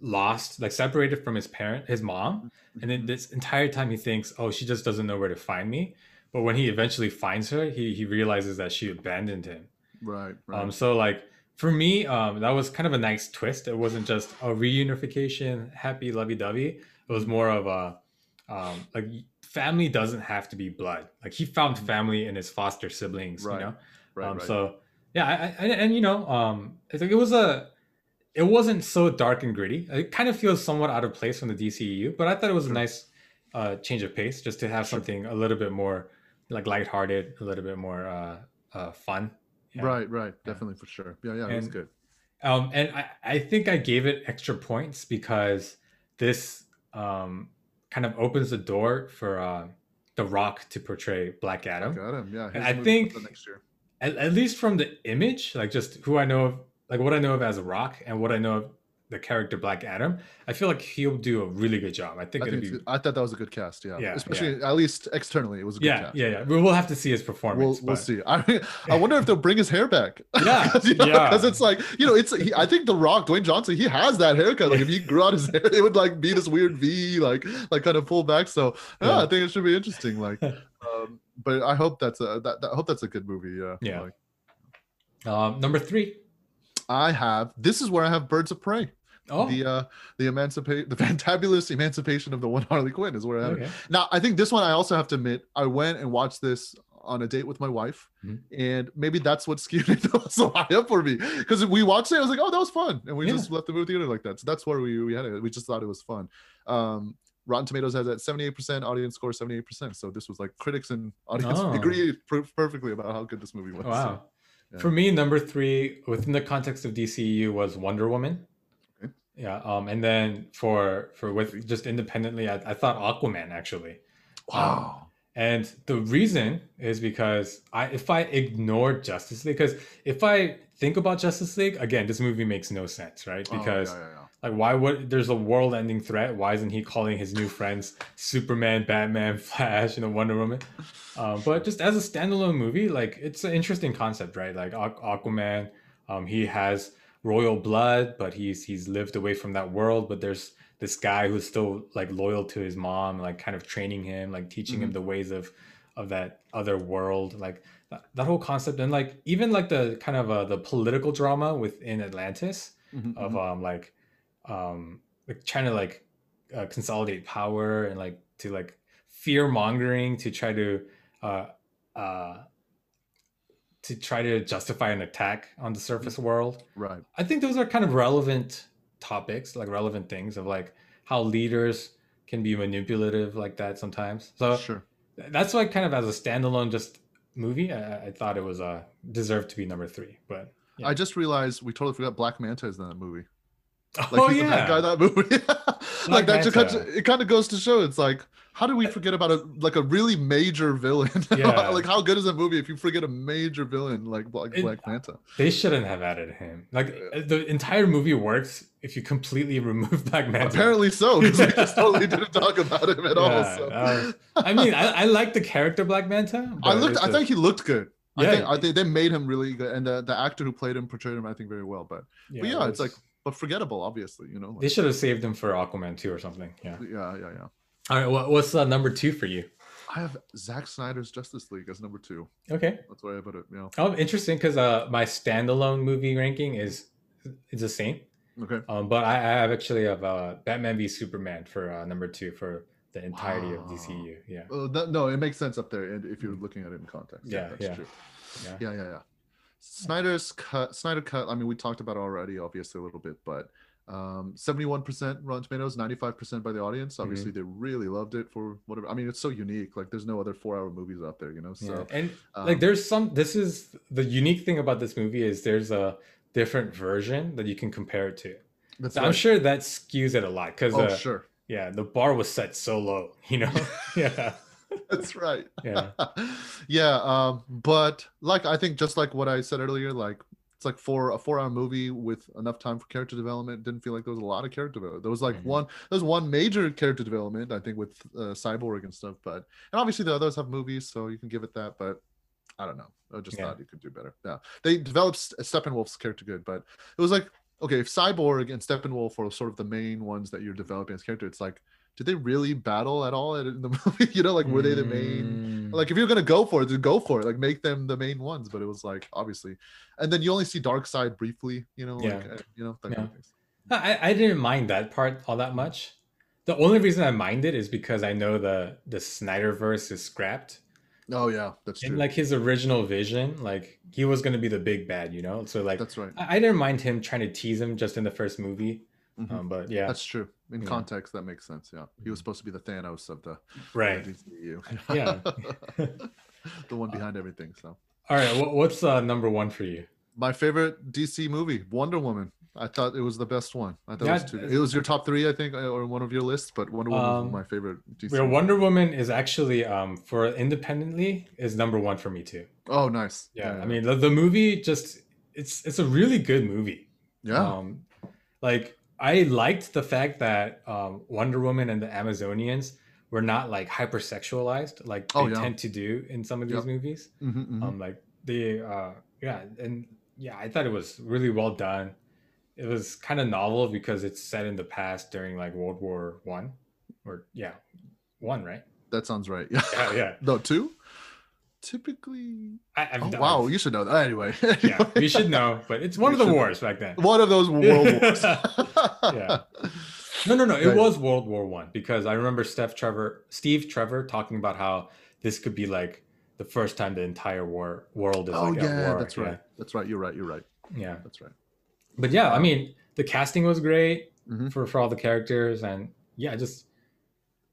lost, like separated from his parent, his mom, and then this entire time he thinks, oh, she just doesn't know where to find me. But when he eventually finds her, he he realizes that she abandoned him.
right, right.
Um, so like for me, um, that was kind of a nice twist. It wasn't just a reunification, happy lovey-dovey. It was more of a um, like family doesn't have to be blood. Like he found family in his foster siblings,
Right,
you know.
right,
um,
right.
So yeah, I, I, and, and you know, um, I think it was a, it wasn't so dark and gritty. It kind of feels somewhat out of place from the DCEU, but I thought it was a nice uh, change of pace just to have
Sure.
something a little bit more like lighthearted, a little bit more uh, uh, fun Yeah.
Right, right, definitely for sure. Yeah, yeah, it was good.
Um, and I, I think I gave it extra points because this um, kind of opens the door for uh, The Rock to portray Black Adam.
Got him. Yeah,
And I think-
next year.
At, at least from the image, like just who I know of, like what I know of as a Rock and what I know of the character Black Adam, I feel like he'll do a really good job. I think
I,
it'll
think
be.
I thought that was a good cast. Yeah,
Yeah,
especially at least externally, it was a good
Yeah,
cast.
yeah, yeah. We- We'll have to see his
We'll,
performance.
we'll see. I I wonder if they'll bring his hair back.
Yeah,
because
yeah.
it's like you know, it's he, I think The Rock, Dwayne Johnson, he has that haircut. Like if he grew out his hair, it would like be this weird V, like like kind of pull back. So yeah,
Yeah.
I think it should be interesting. Like, um, but I hope that's a that, that- I hope that's a good movie. Yeah,
Yeah.
Like,
Um, number three.
I have. This is where I have Birds of Prey.
Oh,
The uh the emancipate the fantabulous emancipation of the one Harley Quinn is where I have it.
okay.
Now, I think this one I also have to admit, I went and watched this on a date with my wife,
Mhm.
and maybe that's what skewed it so high up for me. Because we watched it, I was like, "Oh, that was fun," and we
Yeah.
just left the movie theater like that. So that's where we we had it. We just thought it was fun. Um, Rotten Tomatoes has that 78%, audience score 78%. So this was like critics and audience
Oh.
agree per- perfectly about how good this movie was. So,
Wow.
yeah.
For me, number three within the context of DCU was Wonder Woman. Yeah. Um, and then for for with just independently, I, I thought Aquaman actually.
wow.
And the reason is because I if I ignore Justice League, because if I think about Justice League, again, this movie makes no sense, right?
Oh,
Because
yeah, yeah, yeah.
like why would there's a world ending threat? Why isn't he calling his new friends Superman, Batman, Flash, you know, Wonder Woman? Um, but just as a standalone movie, like it's an interesting concept, right? Like Aqu- Aquaman, um, he has royal blood, but he's he's lived away from that world. But there's this guy who's still like loyal to his mom, like kind of training him, like teaching him the ways of of that other world, like that, that whole concept, and like even like the kind of uh, the political drama within Atlantis
Mhm,
of
mhm.
um like um like trying to like uh, consolidate power and like to like fear mongering to try to uh uh to try to justify an attack on the surface world
right.
i think those are kind of relevant topics like relevant things of like how leaders can be manipulative like that sometimes so
Sure.
that's why kind of as a standalone just movie i, I thought it was uh deserved to be number three but Yeah.
I just realized we totally forgot Black Manta is in that movie. Like
oh
he's the bad
yeah
guy that movie. like that just
Manta.
of- it kind of goes to show it's like how do we forget about a like a really major villain?
Yeah.
like how good is a movie if you forget a major villain like Black,
It-
Black Manta?
They shouldn't have added him. Like uh, the entire movie works if you completely remove Black Manta.
Apparently so, because we just totally didn't talk about him at all. So.
was- I mean, I, I like the character Black Manta.
I looked. I think he looked good. I
Yeah.
think I think they made him really good, and the, the actor who played him portrayed him, I think, very well. But
yeah,
but
it
yeah, it's like but forgettable, obviously. You know.
they should have saved him for Aquaman 2 or something. Yeah.
yeah, yeah, yeah.
All right. What, what's uh, number two for you?
I have Zack Snyder's Justice League as number two.
Okay.
That's why I put it. You know.
Oh, interesting because uh, my standalone movie ranking is is the same.
Okay.
Um, but I, I have actually have uh, Batman v Superman for uh, number two for the entirety of
Wow.
DCU. Yeah.
Uh, that, no, it makes sense up there, and if you're looking at it in context.
Mm. Yeah,
that's
yeah.
true.
Yeah.
Yeah, yeah, yeah. Snyder's cut. Snyder cut. I mean, we talked about it already, obviously a little bit, but um, 71% Rotten Tomatoes, 95% by the audience.
Mm-hmm.
Obviously, they really loved it for whatever. I mean, it's so unique. Like, there's no other four-hour movies out there, you know.
Yeah.
So,
And
um,
like there's some this is the unique thing about this movie is there's a different version that you can compare it to.
that's
So I'm sure that skews it a lot because
Oh,
uh,
sure.
yeah, the bar was set so low, you know. yeah.
That's right.
Yeah.
yeah. Um, but like I think just like what I said earlier, like like for a four hour movie with enough time for character development, didn't feel like there was a lot of character development. There was like
Mhm.
one there was one major character development, I think, with uh, Cyborg and stuff, but and obviously the others have movies, so you can give it that, but I don't know. I just
Yeah.
thought you could do better. Yeah. They developed Steppenwolf's character good, but it was like, okay, if Cyborg and Steppenwolf are sort of the main ones that you're developing as character, it's like, did they really battle at all in the movie? you know, like were they the main
Mm.
like if you're gonna go for it, then go for it. Like make them the main ones. But it was like obviously, and then you only see Darkseid briefly. You know,
Yeah.
like uh, you know that kind of.
I, I didn't mind that part all that much. The only reason I mind it is because I know the the Snyderverse is scrapped.
Oh yeah, that's
And
true.
like his original vision, like he was gonna be the big bad, you know. So like
that's right.
I, I didn't mind him trying to tease him just in the first movie.
Mhm.
Um, but yeah,
That's true. In
Yeah.
context, that makes sense. Yeah, he was
Mhm.
supposed to be the Thanos of the
right.
the DCU.
Yeah.
the one behind everything. So
All right, what, what's uh, number one for you?
My favorite DC movie, Wonder Woman. I thought it was the best one. I thought
Yeah,
it was two. It was your top three, I think, or one of your lists. But Wonder Woman
Um,
my favorite DC.
Where. Wonder Woman is actually um for independently is number one for me too.
Oh, nice.
Yeah, I mean the, the movie just it's it's a really good movie.
yeah,
Um, like I liked the fact that um, Wonder Woman and the Amazonians were not like hypersexualized like they
Oh, yeah.
tend to do in some of these
Yep.
movies.
Mhm, mhm.
Um, like they, uh, yeah, and yeah, I thought it was really well done. It was kind of novel because it's set in the past during like World War One, or yeah, one, right?
that sounds right.
Yeah, yeah.
no, two. Typically,
I, I've
oh, wow, you should know that. Anyway,
yeah, we should know, but it's one
We
of the
should know.
wars back then.
one of those world wars.
Yeah. No, no, no. It
Right.
was World War One because I remember Steph Trevor, Steve Trevor, talking about how this could be like the first time the entire war world is
Oh
like at
yeah,
war.
that's right. That's right. You're right. You're right.
Yeah. yeah.
That's right.
But yeah, I mean, the casting was great
Mhm.
for for all the characters, and yeah, just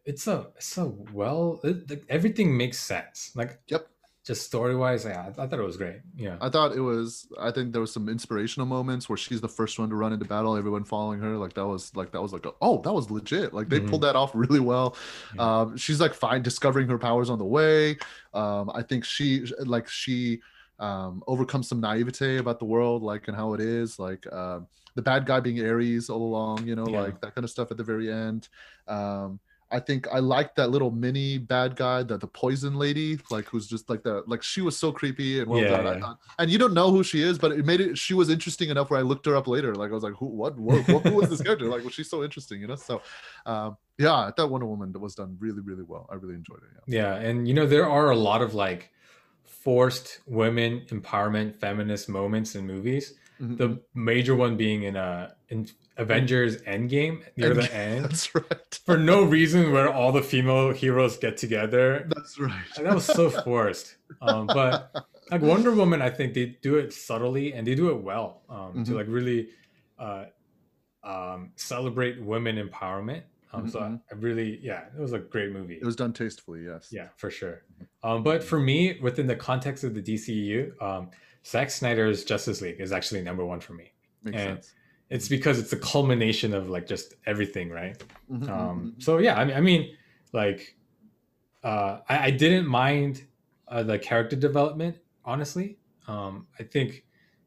it's a it's a well, it, like, everything makes sense. Like,
Yep.
Just story wise, yeah, I, I thought it was great. Yeah,
I thought it was. I think there was some inspirational moments where she's the first one to run into battle. Everyone following her, like that was like that was like, oh, that was legit. Like they
Mhm.
pulled that off really well.
Yeah.
Um, she's like fine discovering her powers on the way. Um, I think she like she um, overcomes some naivete about the world, like and how it is. Like um, the bad guy being Ares all along, you know,
Yeah.
like that kind of stuff at the very end. Um, I think I liked that little mini bad guy, that the poison lady, like who's just like that, like she was so creepy and well
Yeah,
done.
Yeah.
And you don't know who she is, but it made it. She was interesting enough where I looked her up later. Like I was like, who, what, what, who was this character? Like, was she so interesting? You know. So, um, yeah, I thought Wonder Woman was done really, really well. I really enjoyed it. Yeah.
yeah, and you know there are a lot of like forced women empowerment feminist moments in movies.
Mhm.
The major one being in uh in Avengers Endgame near the end.
That's right.
for no reason where all the female heroes get together.
That's right.
And that was so forced. Um, but like Wonder Woman, I think they do it subtly and they do it well um, to
Mhm.
like really uh, um, celebrate women empowerment. Um, so I. I really, yeah, it was a great movie.
It was done tastefully. Yes.
yeah, for sure. Um, but for me, within the context of the DCU, um, Zack Snyder's Justice League is actually number one for me.
Makes
And-
sense.
It's because it's the culmination of like just everything, right?
Mhm,
um
mhm,
so yeah i mean i mean like uh i, I didn't mind uh, the character development honestly um i think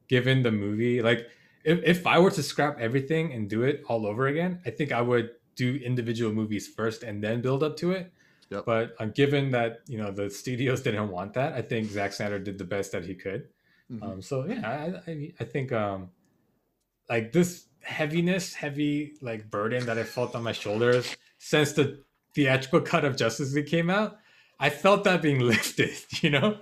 given the movie like if, if i were to scrap everything and do it all over again i think i would do individual movies first and then build up to it
Yep.
but uh, given that you know the studios didn't want that i think Zack snyder did the best that he could
mhm.
um, so yeah, I, I, I think um, like this heaviness, heavy like burden that I felt on my shoulders since the theatrical cut of Justice League came out, I felt that being lifted. You know,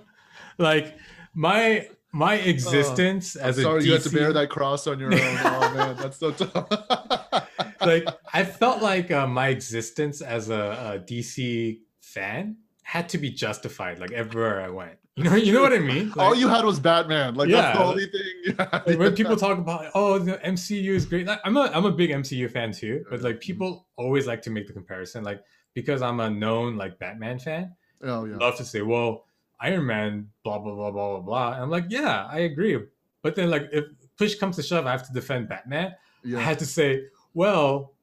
like my my existence
I'm
as a
sorry you had to bear that cross on your own. oh man, that's so tough.
like I felt like uh, my existence as a, a DC fan had to be justified like everywhere I went. You know, you know what I mean?
All you had was Batman. Like that's the
Yeah.
only thing.
like when people talk about oh the MCU is great like, I'm a I'm a big MCU fan too but like mm-hmm. people always like to make the comparison like because I'm a known like Batman fan
oh yeah.
love to say well Iron Man blah blah blah blah blah blah and I'm like yeah I agree but then like if push comes to shove I have to defend Batman I
Yeah.
had to say well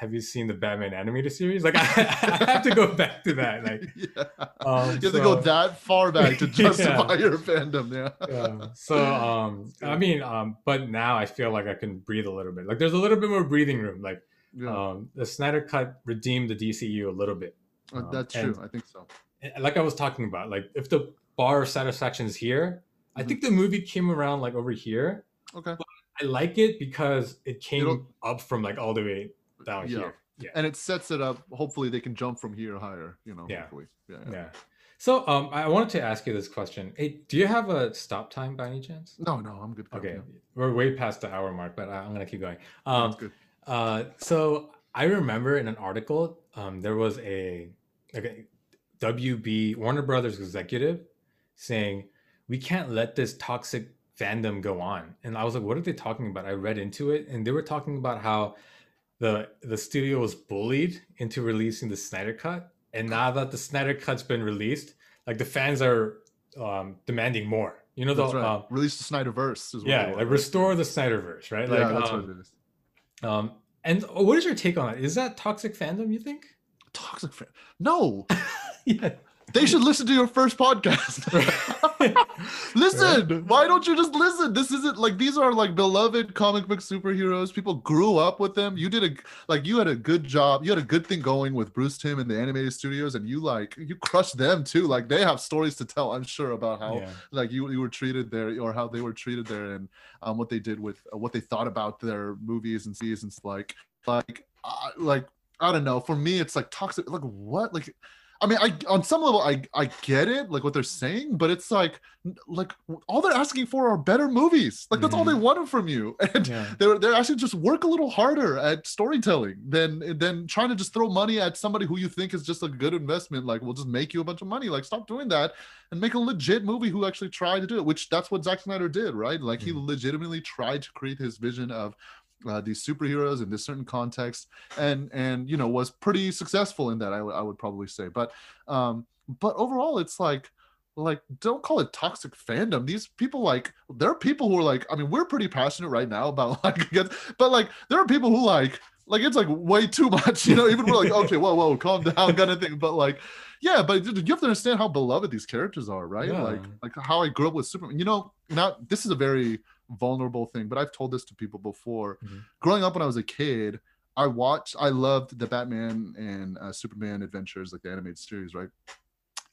have you seen the Batman animated series like I, I have to go back to that like
yeah.
um,
you have to go that far back to
Yeah.
justify your fandom. Yeah.
yeah. So um I mean um but now I feel like I can breathe a little bit. Like there's a little bit more breathing room. Like
Yeah.
um the Snyder cut redeemed the DCU a little bit.
Uh,
um,
that's true. I think so.
Like I was talking about, like if the bar of satisfaction is here, I
Mhm.
think the movie came around like over here.
Okay.
I like it because it came
It'll-
up from like all the way down
Yeah.
here. Yeah.
And it sets it up. Hopefully, they can jump from here higher. You know.
Yeah.
Hopefully. Yeah. yeah.
Yeah. So um I wanted to ask you this question. Hey, do you have a stop time by any chance?
No, no, I'm good.
Okay.
Yeah.
We're way past the hour mark, but I- I'm gonna keep going. Um
That's good.
Uh, so I remember in an article, um, there was a like a WB Warner Brothers executive saying we can't let this toxic fandom go on, and I was like, what are they talking about? I read into it, and they were talking about how the the studio was bullied into releasing the Snyder Cut, and now that the Snyder Cut's been released, like the fans are um, demanding more. You know, the
right.
um,
Release the Snyderverse. Is what
yeah, like
want.
restore the Snyderverse, right? Like,
yeah, that's
um,
what it is.
um, and what is your take on it? Is that toxic fandom? You think?
Toxic fan. No,
yeah.
They should listen to your first podcast. listen, why don't you just listen? This isn't like these are like beloved comic book superheroes. People grew up with them. You did a like you had a good job. You had a good thing going with Bruce Timm and the animated studios, and you like you crushed them too. Like they have stories to tell. I'm sure about how
yeah.
like you you were treated there or how they were treated there and um what they did with uh, what they thought about their movies and seasons like like uh, like I don't know for me it's like toxic like what like I mean I on some level I I get it like what they're saying but it's like like all they're asking for are better movies. Like that's all they wanted from you. And
Yeah.
they're they're actually just work a little harder at storytelling than than trying to just throw money at somebody who you think is just a good investment like we'll just make you a bunch of money. Like stop doing that and make a legit movie who actually tried to do it which that's what Zack Snyder did right? Like he
Mhm.
legitimately tried to create his vision of uh, these superheroes in this certain context and and you know was pretty successful in that I would- I would probably say. But um but overall it's like like don't call it toxic fandom. These people like there are people who are like i mean we're pretty passionate right now about like but like there are people who like like it's like way too much you know even we're like okay whoa whoa calm down kind of thing. But like yeah but you have to understand how beloved these characters are right?
Yeah.
like like how i grew up with superman. You know now this is a very vulnerable thing but i've told this to people before
Mhm.
growing up when i was a kid i watched i loved the batman and uh, superman adventures like the animated series right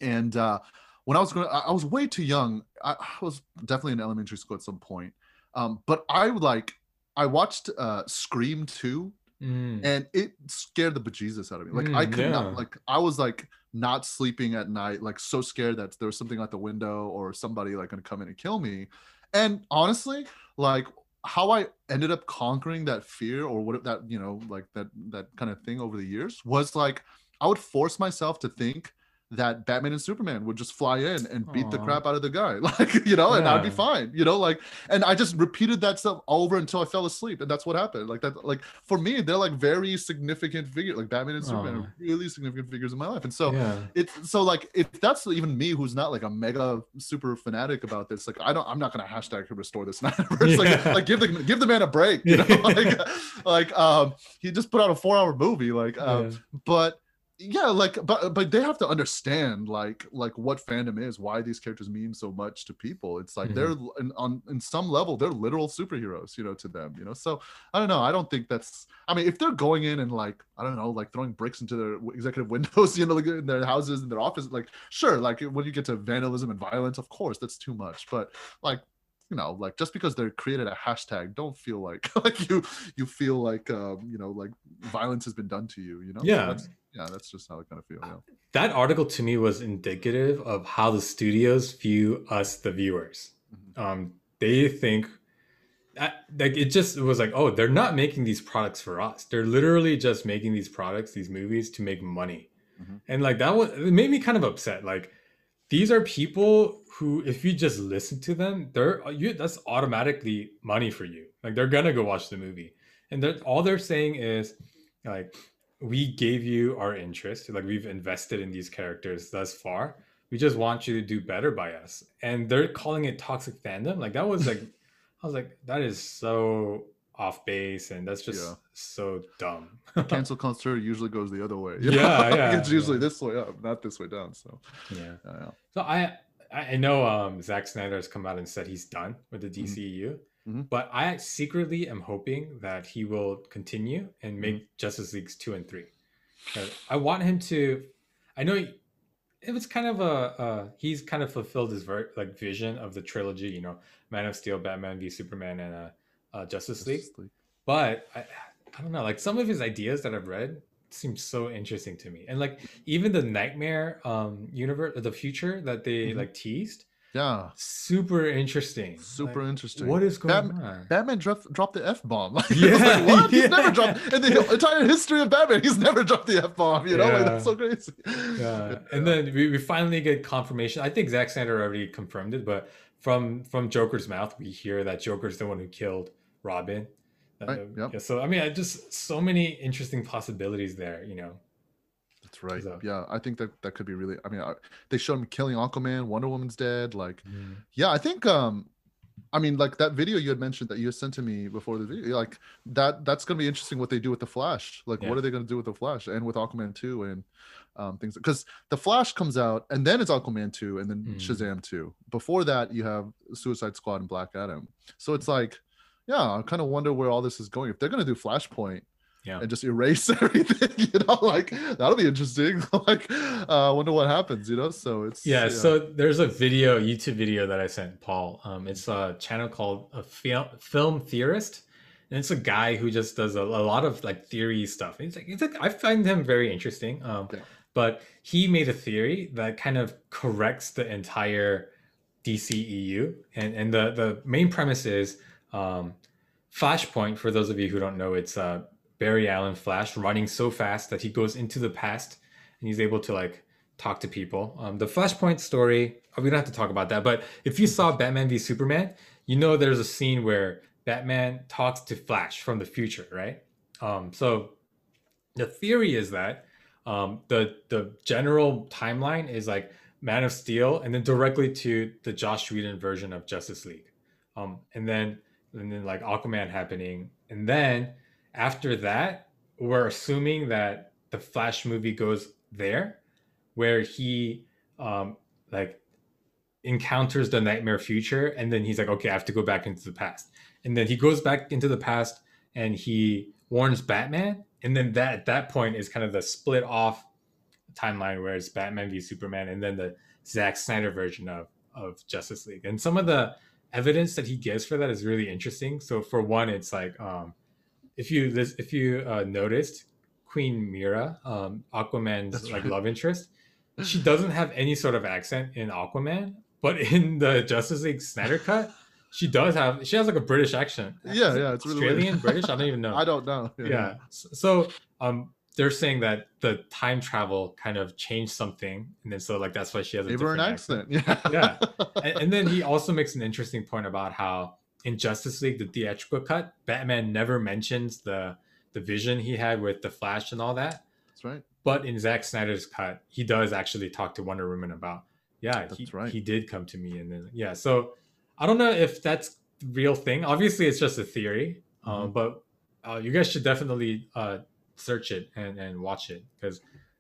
and uh when I was going, I I was way too young. I, I was definitely in elementary school at some point. Um, but I like, I watched uh, Scream 2
Mm.
and it scared the bejesus out of me. Like I
Mm,
could
yeah.
not, like I was like not sleeping at night, like so scared that there was something out the window or somebody like gonna come in and kill me. And honestly, like how I ended up conquering that fear or what that you know like that that kind of thing over the years was like I would force myself to think that Batman and Superman would just fly in and beat the crap out of the guy, like you know, and I'd be fine, you know, like, and I just repeated that stuff over until I fell asleep, and that's what happened. Like that, like for me, they're like very significant figures, like Batman and Superman,
Aw.
are really significant figures in my life, and so
yeah.
it's so like if that's even me who's not like a mega super fanatic about this like i don't i'm not gonna hashtag restore this Snyderverse. like, like give the give the man a break you know like like um he just put out a four hour movie like um
yeah.
but yeah like but but they have to understand like like what fandom is why these characters mean so much to people. It's like they're in, on in some level they're literal superheroes you know to them you know? So i don't know i don't think that's i mean if they're going in and like i don't know like throwing bricks into their executive windows you know like in their houses in their office like sure like when you get to vandalism and violence of course that's too much. But like you know like just because they're created a hashtag don't feel like like you you feel like um you know like violence has been done to you you know?
Yeah.
that's, yeah that's just how i kind of feel yeah
That article to me was indicative of how the studios view us, the viewers.
Mhm.
Um, they think that, like it just was like, oh, they're not making these products for us. They're literally just making these products, these movies, to make money.
Mhm.
And like that was it made me kind of upset. Like these are people who, if you just listen to them, they're you that's automatically money for you. Like they're gonna go watch the movie, and they're, all they're saying is like we gave you our interest like we've invested in these characters thus far we just want you to do better by us and they're calling it toxic fandom like that was like i was like that is so off base and that's just
Yeah.
so dumb
cancel culture usually goes the other way
Yeah,
Like,
yeah,
it's usually
yeah.
this way up not this way down so
yeah
yeah, yeah.
so i i I know um Zack snyder has come out and said he's done with the
Mhm.
dceu
Mhm.
but i secretly am hoping that he will continue and make justice leagues 2 and 3 Uh, i want him to i know he- it was kind of a uh, he's kind of fulfilled his ver- like vision of the trilogy you know man of steel batman v superman and uh, uh justice league
Justice League.
but I, I don't know like some of his ideas that i've read seem so interesting to me and like even the Knightmare um universe the future that they
Mhm.
like teased
yeah
super interesting
super
Like,
interesting
what is going
Batman-
on
Batman dropped, dropped the f bomb. Like,
Yeah,
like, what? He's never dropped in the entire history of Batman. He's never dropped the f bomb. You know, like, that's so crazy.
yeah and then we, we finally get confirmation i think Zack snyder already confirmed it but from from joker's mouth we hear that joker's the one who killed robin Uh,
Right, yep.
yeah, so i mean I just so many interesting possibilities there you know
That's right.
So-
Yeah, I think that that could be really. I mean, I, they showed him killing Aquaman. Wonder Woman's dead. Like,
Mhm.
yeah, I think. um I mean, like that video you had mentioned that you sent to me before the video, like that. That's gonna be interesting what they do with the Flash. Like,
Yeah.
what are they gonna do with the Flash and with Aquaman two and um, things? Because the Flash comes out and then it's Aquaman two and then
Mhm.
Shazam two. Before that, you have Suicide Squad and Black Adam. So it's like, yeah, I kind of wonder where all this is going. If they're gonna do Flashpoint,
Yeah.
and just erase everything you know like that'll be interesting like uh, i wonder what happens you know so it's
Yeah, so there's a video, YouTube video that I sent Paul. Um, it's a channel called a film film theorist, and it's a guy who just does a, a lot of like theory stuff. It's like it's like I find him very interesting. Um,
Yeah.
but he made a theory that kind of corrects the entire DCEU, and and the the main premise is um, Flashpoint. For those of you who don't know, it's uh, Barry Allen Flash running so fast that he goes into the past and he's able to like talk to people. Um, the Flashpoint story, oh, we don't have to talk about that, but if you saw Batman v Superman, you know there's a scene where Batman talks to Flash from the future, right? Um, so the theory is that um, the the general timeline is like Man of Steel, and then directly to the Joss Whedon version of Justice League, um, and then and then like Aquaman happening, and then after that, we're assuming that the Flash movie goes there, where he um, like encounters the Knightmare future, and then he's like, okay, I have to go back into the past, and then he goes back into the past and he warns Batman, and then that at that point is kind of the split off timeline where it's Batman v Superman, and then the Zack Snyder version of of Justice League, and some of the evidence that he gives for that is really interesting. So for one, it's like um, if you if you uh, noticed Queen Mera, um, Aquaman's
That's
like
right.
love interest, she doesn't have any sort of accent in Aquaman, but in the Justice League Snyder cut, she does have. She has like a British accent.
Yeah, yeah, it's really
Australian,
weird.
British. I don't even know.
i don't know
yeah. S- So um, they're saying that the time travel kind of changed something, and then so like that's why she has a
Gave her an
different
accent yeah
Yeah. and, and then he also makes an interesting point about how in Justice League, the theatrical cut, Batman never mentions the the vision he had with the Flash and all that.
that's right
But in Zack Snyder's cut, he does actually talk to Wonder Woman about, yeah, he,
right.
he did come to me, and then yeah. So I don't know if that's the real thing. Obviously, it's just a theory,
Mm-hmm.
um, but uh, you guys should definitely uh, search it and, and watch it because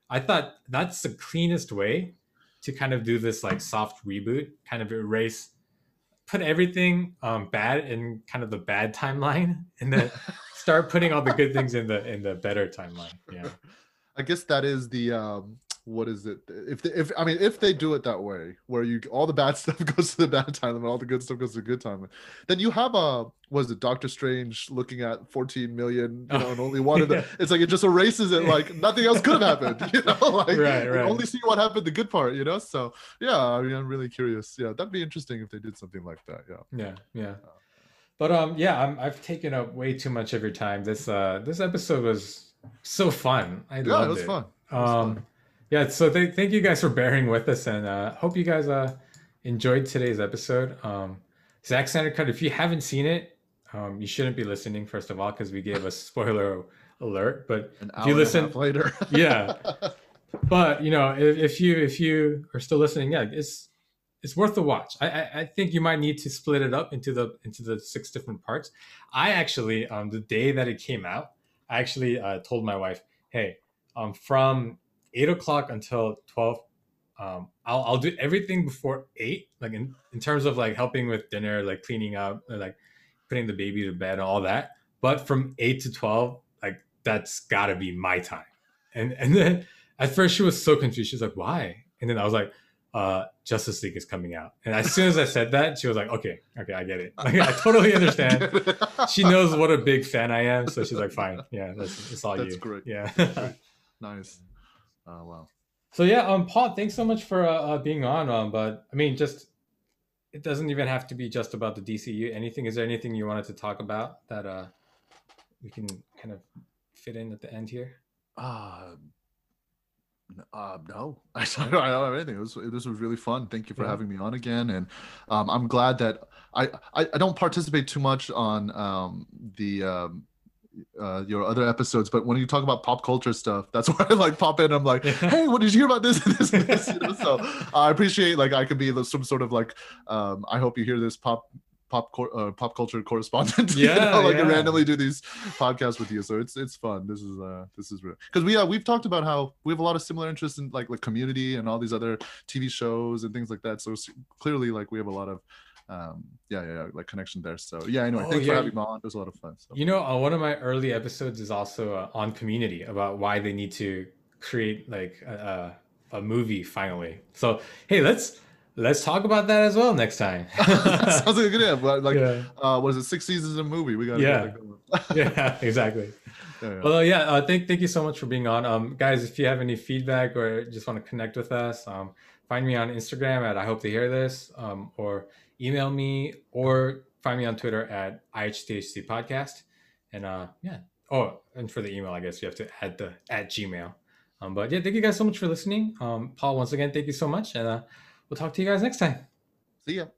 I thought that's the cleanest way to kind of do this like soft reboot, kind of erase, put everything um, bad in kind of the bad timeline, and then start putting all the good things in the in the better timeline. Yeah.
i guess that is the um what is it if they, if i mean if they do it that way where you all the bad stuff goes to the bad time and all the good stuff goes to the good time then you have a was it doctor strange looking at 14 million you know and only one of the
Yeah.
it's like it just erases it like nothing else could have happened you know like
Right,
you
right.
only see what happened the good part you know so yeah i mean i'm really curious yeah that'd be interesting if they did something like that yeah
Yeah, yeah. But um, yeah, I'm, I've taken up way too much of your time. This uh, this episode was so fun. I
yeah
loved
it was
it.
fun It was
Um,
fun.
Yeah. So th- thank you guys for bearing with us, and uh, hope you guys uh enjoyed today's episode. Um, Zack Snyder Cut. If you haven't seen it, um, you shouldn't be listening. First of all, because we gave a spoiler alert. But if you listen-
later
Yeah. but you know, if, if you if you are still listening, yeah, it's it's worth the watch. I, I I think you might need to split it up into the into the six different parts. I actually um the day that it came out, I actually uh, told my wife, hey, um from eight o'clock until twelve. Um, I'll, I'll do everything before eight, like in, in terms of like helping with dinner, like cleaning up, or, like putting the baby to bed and all that. But from eight to twelve, like that's gotta be my time. And and then at first she was so confused. she's like, "Why?" And then I was like, uh, "Justice League is coming out." And as soon as I said that, she was like, "Okay, okay, I get it. Like, I totally understand." She knows what a big fan I am, so she's like, "Fine, yeah, that's it's all
That's
you."
great.
Yeah.
nice oh wow
so yeah, um, Paul, thanks so much for uh, uh, being on. Um, but I mean, just it doesn't even have to be just about the DCU. Anything? Is there anything you wanted to talk about that uh we can kind of fit in at the end here?
Uh, uh, no, I don't I don't have anything. It was, this was really fun. Thank you for
Yeah.
having me on again, and um, I'm glad that I, I I don't participate too much on um, the um, uh, your other episodes, but when you talk about pop culture stuff, that's where I like pop in. I'm like, hey, what did you hear about this? this, this? You know? So I appreciate like I could be some sort of like um, I hope you hear this pop pop uh, pop culture correspondent.
Yeah,
you know, like
yeah.
randomly do these podcasts with you. So it's it's fun. This is uh this is real because we uh, we've talked about how we have a lot of similar interests in like like community and all these other TV shows and things like that. So clearly like we have a lot of um yeah yeah, yeah like connection there. So yeah anyway oh, thanks yeah. for having me on. It was a lot of fun so.
you know uh, one of my early episodes is also uh, on community about why they need to create like a, a movie finally. So hey let's let's talk about that as well next time.
Sounds like a good idea but like yeah. uh was it six seasons of a movie? We got
yeah. yeah exactly. Yeah, well yeah uh, thank thank you so much for being on. Um guys if you have any feedback or just want to connect with us um find me on instagram at i hope to hear this um or email me or find me on Twitter at IHTHC podcast. And uh, yeah. Oh, and for the email, I guess you have to add the at Gmail. Um, but yeah, thank you guys so much for listening. Um, Paul, once again, thank you so much. And uh, we'll talk to you guys next time.
See ya.